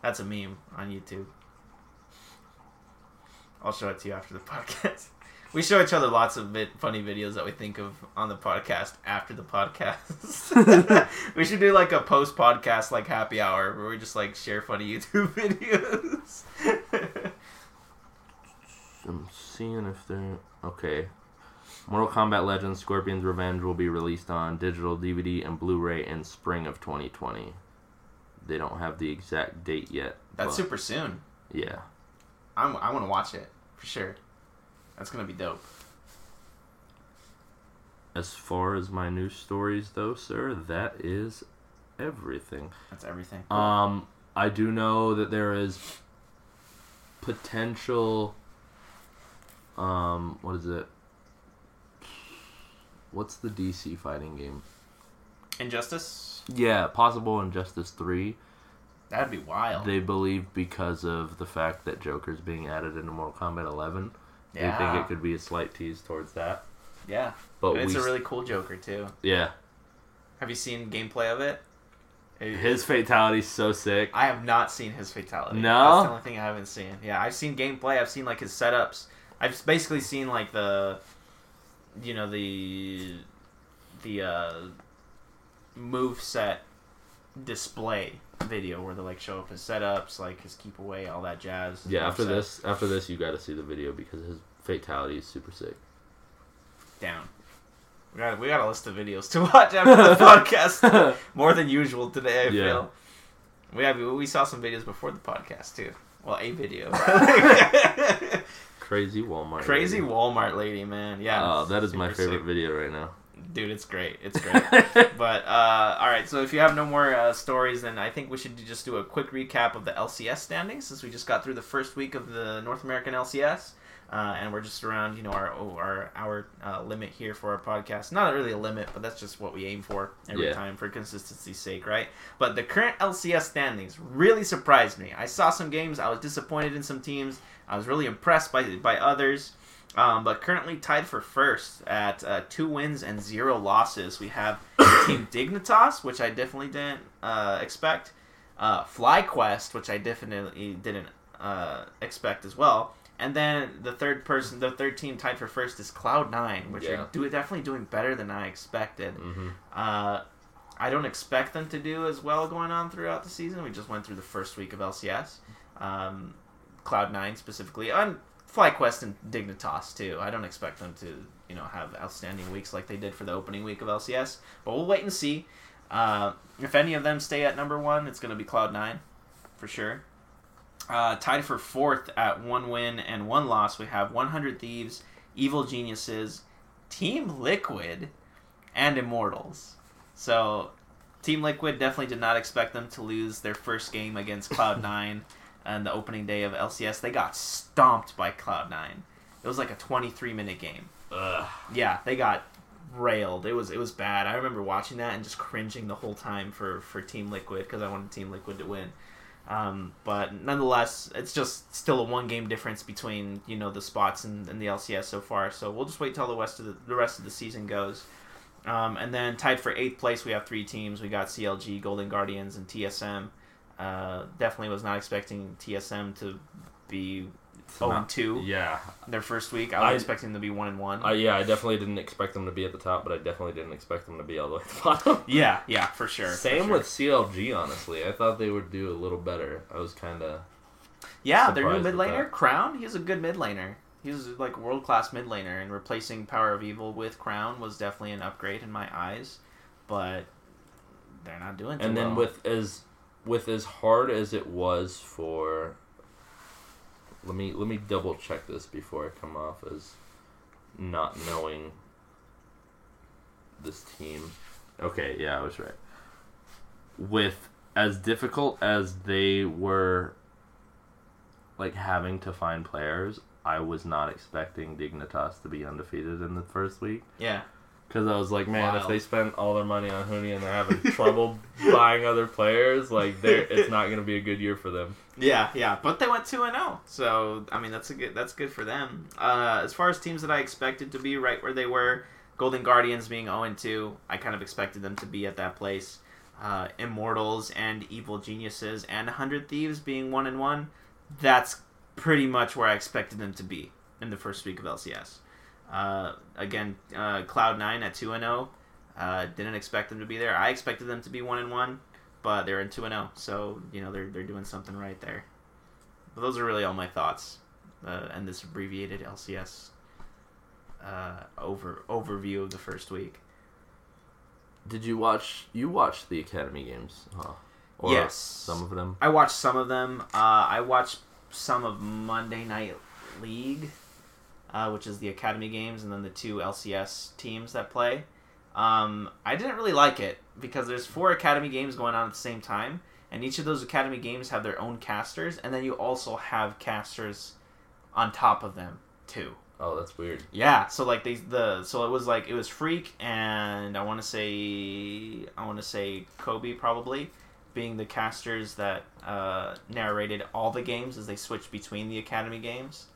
That's a meme on YouTube. I'll show it to you after the podcast. We show each other lots of bit funny videos that we think of on the podcast after the podcast. we should do like a post podcast like happy hour where we just like share funny YouTube videos. I'm seeing if they're okay. Mortal Kombat Legends: Scorpion's Revenge will be released on digital DVD and Blu-ray in spring of 2020. They don't have the exact date yet. That's super soon. Yeah. I'm, I want to watch it for sure. That's gonna be dope. As far as my news stories, though, sir, that is everything. That's everything. Um, I do know that there is potential. Um, what is it? What's the DC fighting game? Injustice. Yeah, possible Injustice Three. That'd be wild. They believe because of the fact that Joker's being added into Mortal Kombat 11. yeah. They think it could be a slight tease towards that. yeah. But it's we, a really cool Joker too. yeah, Have you seen gameplay of it? It- his fatality's so sick. I have not seen his fatality. No? that's the only thing I haven't seen. Yeah, I've seen gameplay. I've seen like his setups. I've basically seen like the, you know the, the uh, move set display video where they like show up his setups, like his keep away, all that jazz. Yeah, after Moveset. this, after this, you got to see the video because his fatality is super sick. down. We got we got a list of videos to watch after the podcast. More than usual today. I Yeah. feel. We have we saw some videos before the podcast too. Well, a video. Crazy Walmart. Crazy lady. Walmart lady, man. Yeah. Oh, that is my favorite sick. video right now. Dude, it's great. It's great. but uh, all right, so if you have no more uh, stories, then I think we should just do a quick recap of the LCS standings since we just got through the first week of the North American LCS. Uh, and we're just around, you know, our oh, our our uh, limit here for our podcast. Not really a limit, but that's just what we aim for every Yeah. time for consistency's sake, right? But the current LCS standings really surprised me. I saw some games, I was disappointed in some teams, I was really impressed by by others. Um, but currently tied for first at uh, two wins and zero losses. We have Team Dignitas, which I definitely didn't uh, expect. Uh, FlyQuest, which I definitely didn't uh, expect as well. And then the third person, the third team tied for first is Cloud9, which Yeah. are do, definitely doing better than I expected. hmm Uh, I don't expect them to do as well going on throughout the season. We just went through the first week of LCS. Um, Cloud9 specifically, and FlyQuest and Dignitas too. I don't expect them to, you know, have outstanding weeks like they did for the opening week of LCS. But we'll wait and see. Uh, if any of them stay at number one, it's going to be Cloud9 for sure. Uh, tied for fourth at one win and one loss, we have 100 Thieves, Evil Geniuses, Team Liquid, and Immortals. So, Team Liquid definitely did not expect them to lose their first game against Cloud9 on the opening day of LCS. They got stomped by Cloud9. It was like a 23 minute game. Ugh. Yeah, they got railed. It was it was bad. I remember watching that and just cringing the whole time for for Team Liquid because I wanted Team Liquid to win. Um, but nonetheless, it's just still a one game difference between you know the spots and, in the LCS so far. So we'll just wait till the rest of the, the rest of the season goes. Um, and then tied for eighth place, we have three teams. We got CLG, Golden Guardians, and TSM. Uh, definitely was not expecting TSM to be It's 0 not- 2 Yeah, their first week. I was I- expecting them to be 1 and 1. I, yeah, I definitely didn't expect them to be at the top, but I definitely didn't expect them to be all the way at the bottom. Yeah, yeah, for sure. for Same sure. with CLG, honestly. I thought they would do a little better. I was kind of. yeah, their new mid laner. Crown. He's a good mid laner. He's like world class mid laner, and replacing Power of Evil with Crown was definitely an upgrade in my eyes. But they're not doing. Too And then well. with as with as hard as it was for. Let me let me double check this before I come off as not knowing this team. Okay, yeah, I was right. With as difficult as they were like having to find players, I was not expecting Dignitas to be undefeated in the first week. Yeah. Because I was like, man, if they spent all their money on Huni and they're having trouble buying other players, like, they're, it's not going to be a good year for them. Yeah, yeah, but they went two and zero, so I mean that's a good that's good for them. Uh, as far as teams that I expected to be right where they were, Golden Guardians being zero and two, I kind of expected them to be at that place. Uh, Immortals and Evil Geniuses and Hundred Thieves being one and one, that's pretty much where I expected them to be in the first week of LCS. Uh, again, uh, Cloud Nine at two and zero, uh, didn't expect them to be there. I expected them to be one and one but they're in two and zero, so you know they're they're doing something right there. But those are really all my thoughts, uh, and this abbreviated LCS uh, over overview of the first week. Did you watch, you watched the Academy games, huh? Or Yes. Some of them? I watched some of them. Uh, I watched some of Monday Night League, uh, which is the Academy games, and then the two LCS teams that play. Um, I didn't really like it because there's four Academy games going on at the same time, and each of those Academy games have their own casters, and then you also have casters on top of them too. Oh, that's weird. Yeah, so like they the so it was like it was Phreak and I want to say I want to say Kobe probably being the casters that uh, narrated all the games as they switched between the Academy games,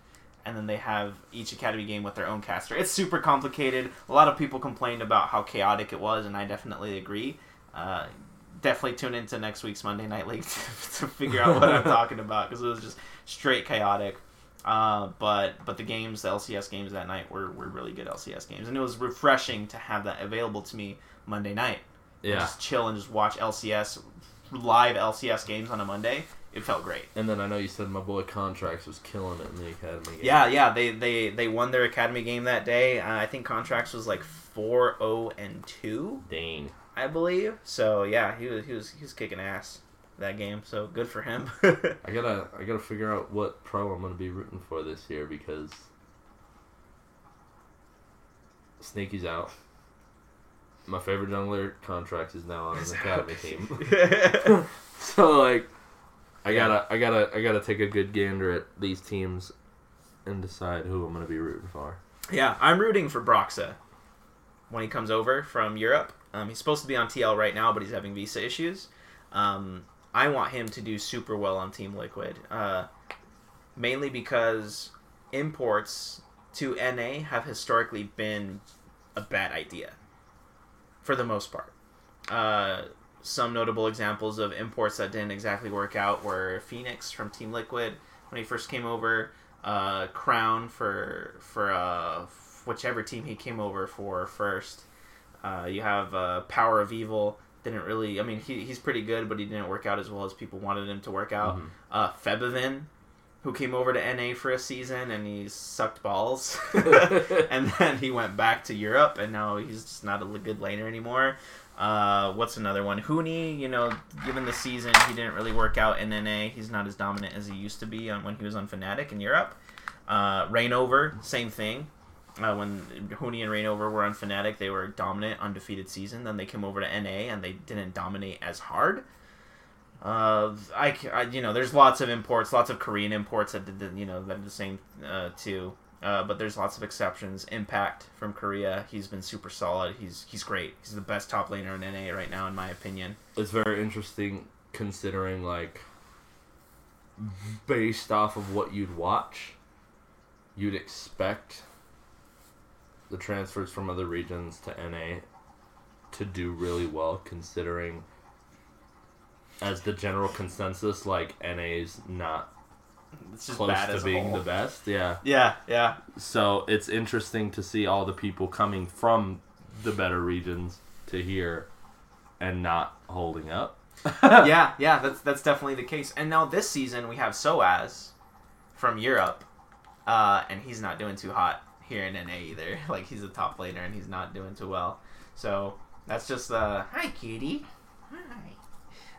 and then they have each Academy game with their own caster. It's super complicated. A lot of people complained about how chaotic it was, and I definitely agree. Uh, definitely tune into next week's Monday Night League to, to figure out what I'm talking about because it was just straight chaotic. Uh, but but the games, the LCS games that night were, were really good LCS games, and it was refreshing to have that available to me Monday night. Yeah. Just chill and just watch LCS live LCS games on a Monday. It felt great. And then I know you said my boy Contractz was killing it in the Academy game. Yeah, yeah, they they they won their academy game that day. Uh, I think Contractz was like 4-0 and 2, Dang. I believe. So, yeah, he was he was he was kicking ass that game. So, good for him. I gotta, I gotta figure out what pro I'm gonna be rooting for this year because Sneaky's out. My favorite jungler Contractz is now on an Academy team. so like, I gotta, I gotta, I gotta take a good gander at these teams and decide who I'm gonna be rooting for. Yeah, I'm rooting for Broxah when he comes over from Europe. Um, he's supposed to be on TL right now, but he's having visa issues. Um, I want him to do super well on Team Liquid, uh, mainly because imports to NA have historically been a bad idea for the most part. Uh, some notable examples of imports that didn't exactly work out were Phoenix from Team Liquid when he first came over, uh, Crown for for uh, whichever team he came over for first. Uh, you have uh, Power of Evil. Didn't really. I mean, he, he's pretty good, but he didn't work out as well as people wanted him to work out. Mhm. Uh, Febiven, who came over to NA for a season and he sucked balls, and then he went back to Europe, and now he's just not a good laner anymore. Uh, what's another one? Huni, you know, given the season, he didn't really work out in NA. He's not as dominant as he used to be on when he was on Fnatic in Europe. Uh, Reignover, same thing. Uh, when Huni and Reignover were on Fnatic, they were dominant, undefeated season. Then they came over to NA and they didn't dominate as hard. Uh, I, I- you know, there's lots of imports, lots of Korean imports that did, the, you know, that are the same uh, too. Uh, but there's lots of exceptions. Impact from Korea, he's been super solid. He's he's great. He's the best top laner in NA right now, in my opinion. it's very interesting considering like based off of what you'd watch you'd expect the transfers from other regions to NA to do really well considering as the general consensus like NA's not It's just close bad to being the best yeah Yeah, yeah, so it's interesting to see all the people coming from the better regions to here and not holding up yeah, yeah. That's that's definitely the case. And now this season we have Soaz from Europe, uh, and he's not doing too hot here in NA either. Like he's a top laner and he's not doing too well. So that's just uh, hi kitty, hi.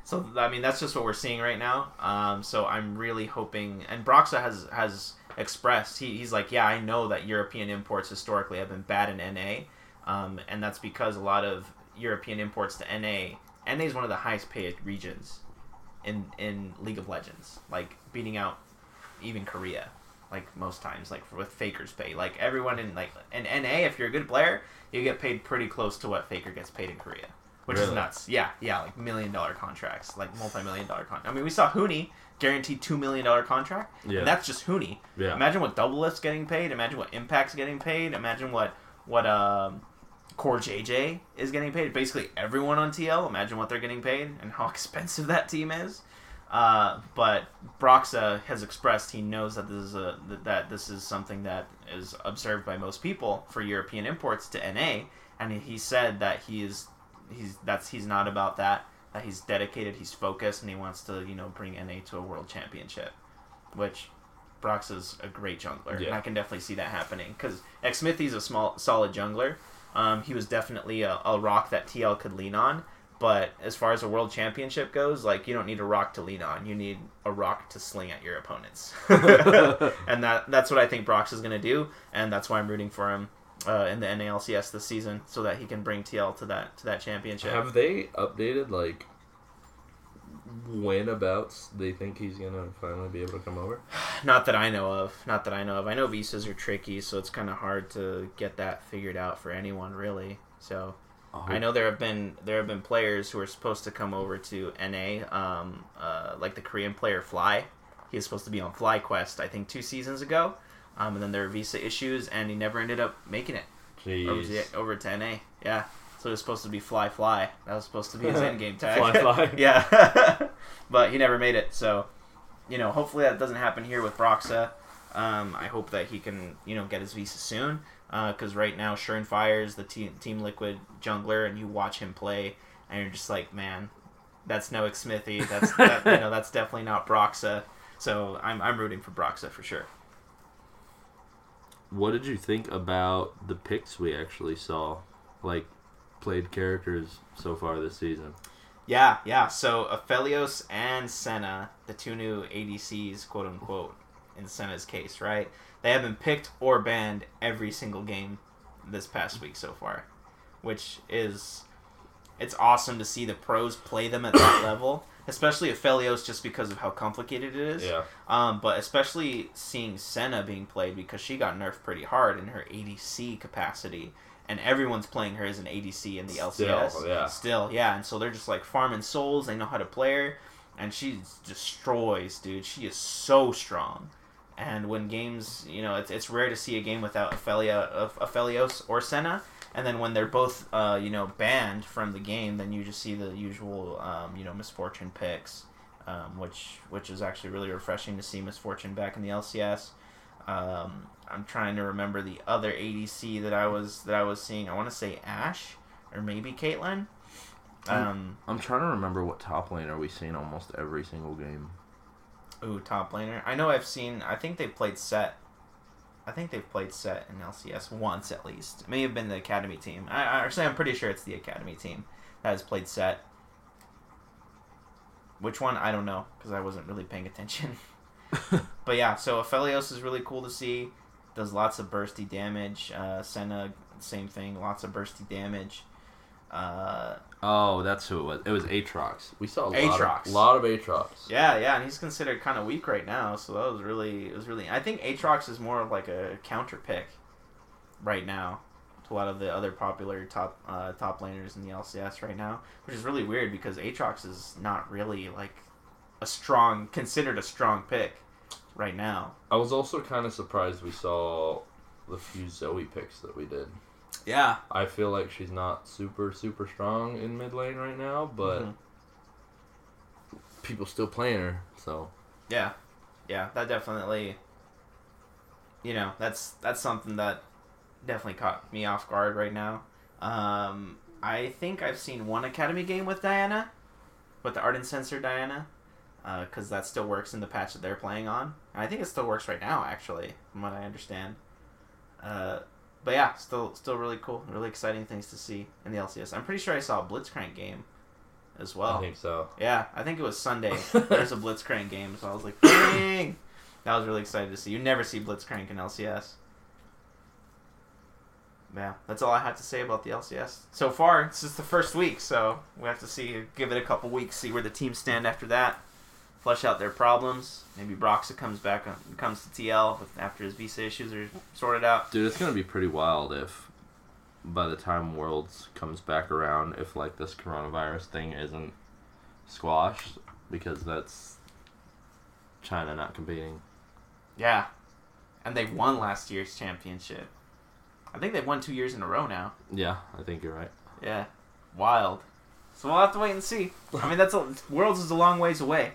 So I mean that's just what we're seeing right now. Um, so I'm really hoping, and Broxah has has expressed he, he's like, yeah, I know that European imports historically have been bad in NA, um, and that's because a lot of European imports to NA. NA is one of the highest paid regions in in League of Legends, like beating out even Korea, like most times, like with Faker's pay. Like everyone in like in NA, if you're a good player, you get paid pretty close to what Faker gets paid in Korea, which is nuts. Yeah, yeah, like million dollar contracts, like multi million dollar contract. I mean, we saw Huni guaranteed two million dollar contract, Yeah. and that's just Huni. Yeah. Imagine what Doublelift's getting paid. Imagine what Impact's getting paid. Imagine what what um, CoreJJ is getting paid. Basically, everyone on TL. Imagine what they're getting paid and how expensive that team is. Uh, but Broxah has expressed he knows that this is a that- that this is something that is observed by most people for European imports to NA, and he said that he is he's that's he's not about that. That he's dedicated, he's focused, and he wants to you know bring NA to a world championship, which Brox is a great jungler, and Yeah. I can definitely see that happening because Xmithie's a small, solid jungler. Um, he was definitely a, a rock that TL could lean on, but as far as a world championship goes, like you don't need a rock to lean on. You need a rock to sling at your opponents, and that that's what I think Brox is gonna do, and that's why I'm rooting for him uh, in the NALCS this season, so that he can bring TL to that to that championship. Have they updated like when abouts they think he's gonna finally be able to come over? Not that I know of. Not that I know of. I know visas are tricky, so it's kind of hard to get that figured out for anyone, really. So I know there have been there have been players who are supposed to come over to NA, um, uh, like the Korean player Fly. He was supposed to be on FlyQuest, I think, two seasons ago, um, and then there were visa issues, and he never ended up making it over to, over to NA. Yeah, so it was supposed to be Fly Fly. That was supposed to be his end game tag. Fly Fly. yeah, but he never made it. So, you know, hopefully that doesn't happen here with Broxah. Um, I hope that he can, you know, get his visa soon. Because right now, Fire is the team, team Liquid jungler, and you watch him play, and you're just like, man, that's no Smithy. That's that, you know, that's definitely not Broxah. So I'm, I'm rooting for Broxah for sure. What did you think about the picks we actually saw? Like played characters so far this season. Yeah, yeah. So Aphelios and Senna, the two new ADCs, quote unquote, in Senna's case, right? They have been picked or banned every single game this past week so far, which is it's awesome to see the pros play them at that level, especially Aphelios just because of how complicated it is. Yeah. Um, but especially seeing Senna being played because she got nerfed pretty hard in her ADC capacity, and everyone's playing her as an ADC in the LCS. Still, yeah. Still, yeah. And so they're just like farming souls. They know how to play her, and she destroys, dude. She is so strong. And when games, you know, it's, it's rare to see a game without Ophelia, of Aphelios or Senna. And then when they're both, uh, you know, banned from the game, then you just see the usual, um, you know, Miss Fortune picks, um, which which is actually really refreshing to see Miss Fortune back in the LCS. Um, I'm trying to remember the other ADC that I was that I was seeing. I want to say Ashe or maybe Caitlyn. Um, I'm trying to remember what top laner we seen almost every single game. ooh, top laner. I know I've seen. I think they played Sett. I think they've played Sett in LCS once at least. It may have been the academy team. I, actually I'm pretty sure it's the academy team that has played Sett. Which one I don't know because I wasn't really paying attention. But yeah, so Aphelios is really cool to see. Does lots of bursty damage. Uh, Senna, same thing. Lots of bursty damage. Uh, Oh, that's who it was. It was Aatrox. We saw a lot Aatrox. of, lot of Aatrox. yeah, yeah, and he's considered kind of weak right now. So that was really, it was really. I think Aatrox is more of like a counter pick right now to a lot of the other popular top uh, top laners in the LCS right now, which is really weird because Aatrox is not really like a strong, considered a strong pick right now. I was also kind of surprised we saw the few Zoe picks that we did. Yeah, I feel like she's not super super strong in mid lane right now, but Mhm. people still playing her. So Yeah, yeah, that definitely. You know, that's that's something that definitely caught me off guard right now. Um, I think I've seen one academy game with Diana, with the Ardent Censer Diana, because that still works in the patch that they're playing on. And I think it still works right now, actually, from what I understand. Uh, but yeah, still still really cool, really exciting things to see in the LCS. I'm pretty sure I saw a Blitzcrank game as well. I think so. Yeah, I think it was Sunday. There's a Blitzcrank game, so I was like, dang. That was really excited to see. You never see Blitzcrank in LCS. Yeah, that's all I had to say about the LCS. So far, this is the first week, so we have to see, give it a couple weeks, see where the teams stand after that, flesh out their problems. Maybe Broxah comes back, on, comes to TL with, after his visa issues are sorted out. Dude, it's gonna be pretty wild if by the time Worlds comes back around, if like this coronavirus thing isn't squashed, because that's China not competing. Yeah, and they won last year's championship. I think they've won two years in a row now. Yeah, I think you're right. Yeah, wild. So we'll have to wait and see. I mean, that's a, Worlds is a long ways away.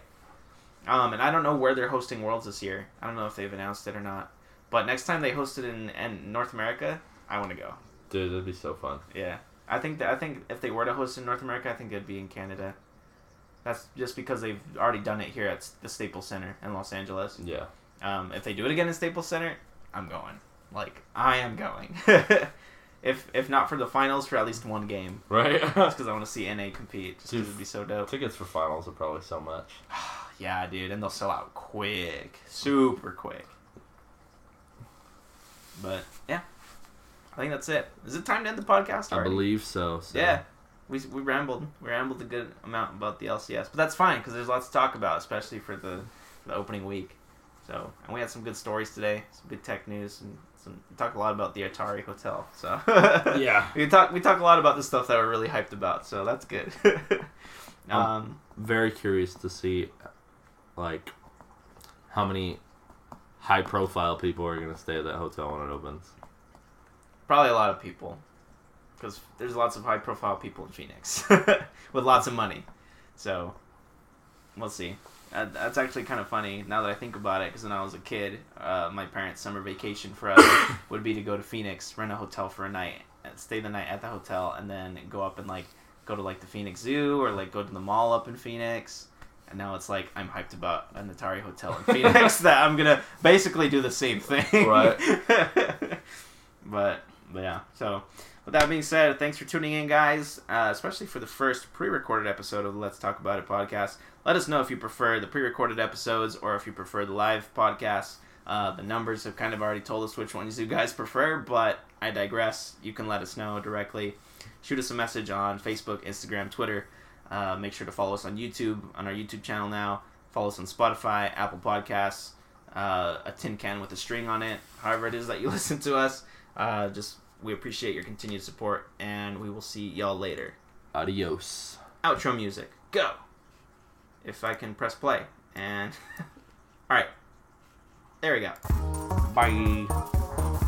Um, and I don't know where they're hosting Worlds this year. I don't know if they've announced it or not. But next time they host it in, in North America, I want to go. Dude, that'd be so fun. Yeah, I think that I think if they were to host in North America, I think it'd be in Canada. That's just because they've already done it here at the Staples Center in Los Angeles. Yeah. Um, if they do it again in Staples Center, I'm going. Like I am going. if if not for the finals, for at least one game, Right? just because I want to see NA compete. Just because it'd be so dope. Tickets for finals are probably so much. Yeah, dude, and they'll sell out quick, super quick. But yeah, I think that's it. Is it time to end the podcast? I believe so. so. Yeah, we, we rambled. We rambled a good amount about the LCS, but that's fine because there's lots to talk about, especially for the for the opening week. So, and we had some good stories today, some good tech news, and some we talked a lot about the Atari Hotel. So Yeah. we talk we talk a lot about the stuff that we're really hyped about. So that's good. um, Very curious to see, like, how many high profile people are going to stay at that hotel when it opens. probably a lot of people, because there's lots of high profile people in Phoenix with lots of money. So we'll see. Uh, that's actually kind of funny now that I think about it. Because when I was a kid, uh, my parents' summer vacation for us would be to go to Phoenix, rent a hotel for a night, and stay the night at the hotel, and then go up and like go to like the Phoenix Zoo or like go to the mall up in Phoenix. And now it's like I'm hyped about an Atari hotel in Phoenix that I'm gonna basically do the same thing. Right. but but yeah. So with that being said, thanks for tuning in, guys. Uh, especially for the first pre-recorded episode of the Let's Talk About It podcast. Let us know if you prefer the pre-recorded episodes or if you prefer the live podcasts. Uh, the numbers have kind of already told us which ones you guys prefer, but I digress. You can let us know directly. Shoot us a message on Facebook, Instagram, Twitter. Uh, make sure to follow us on YouTube, on our YouTube channel now. Follow us on Spotify, Apple Podcasts, uh, a tin can with a string on it, however it is that you listen to us. Uh, just we appreciate your continued support, and we will see y'all later. Adios. Outro music, go. If I can press play, and all right, there we go. Bye.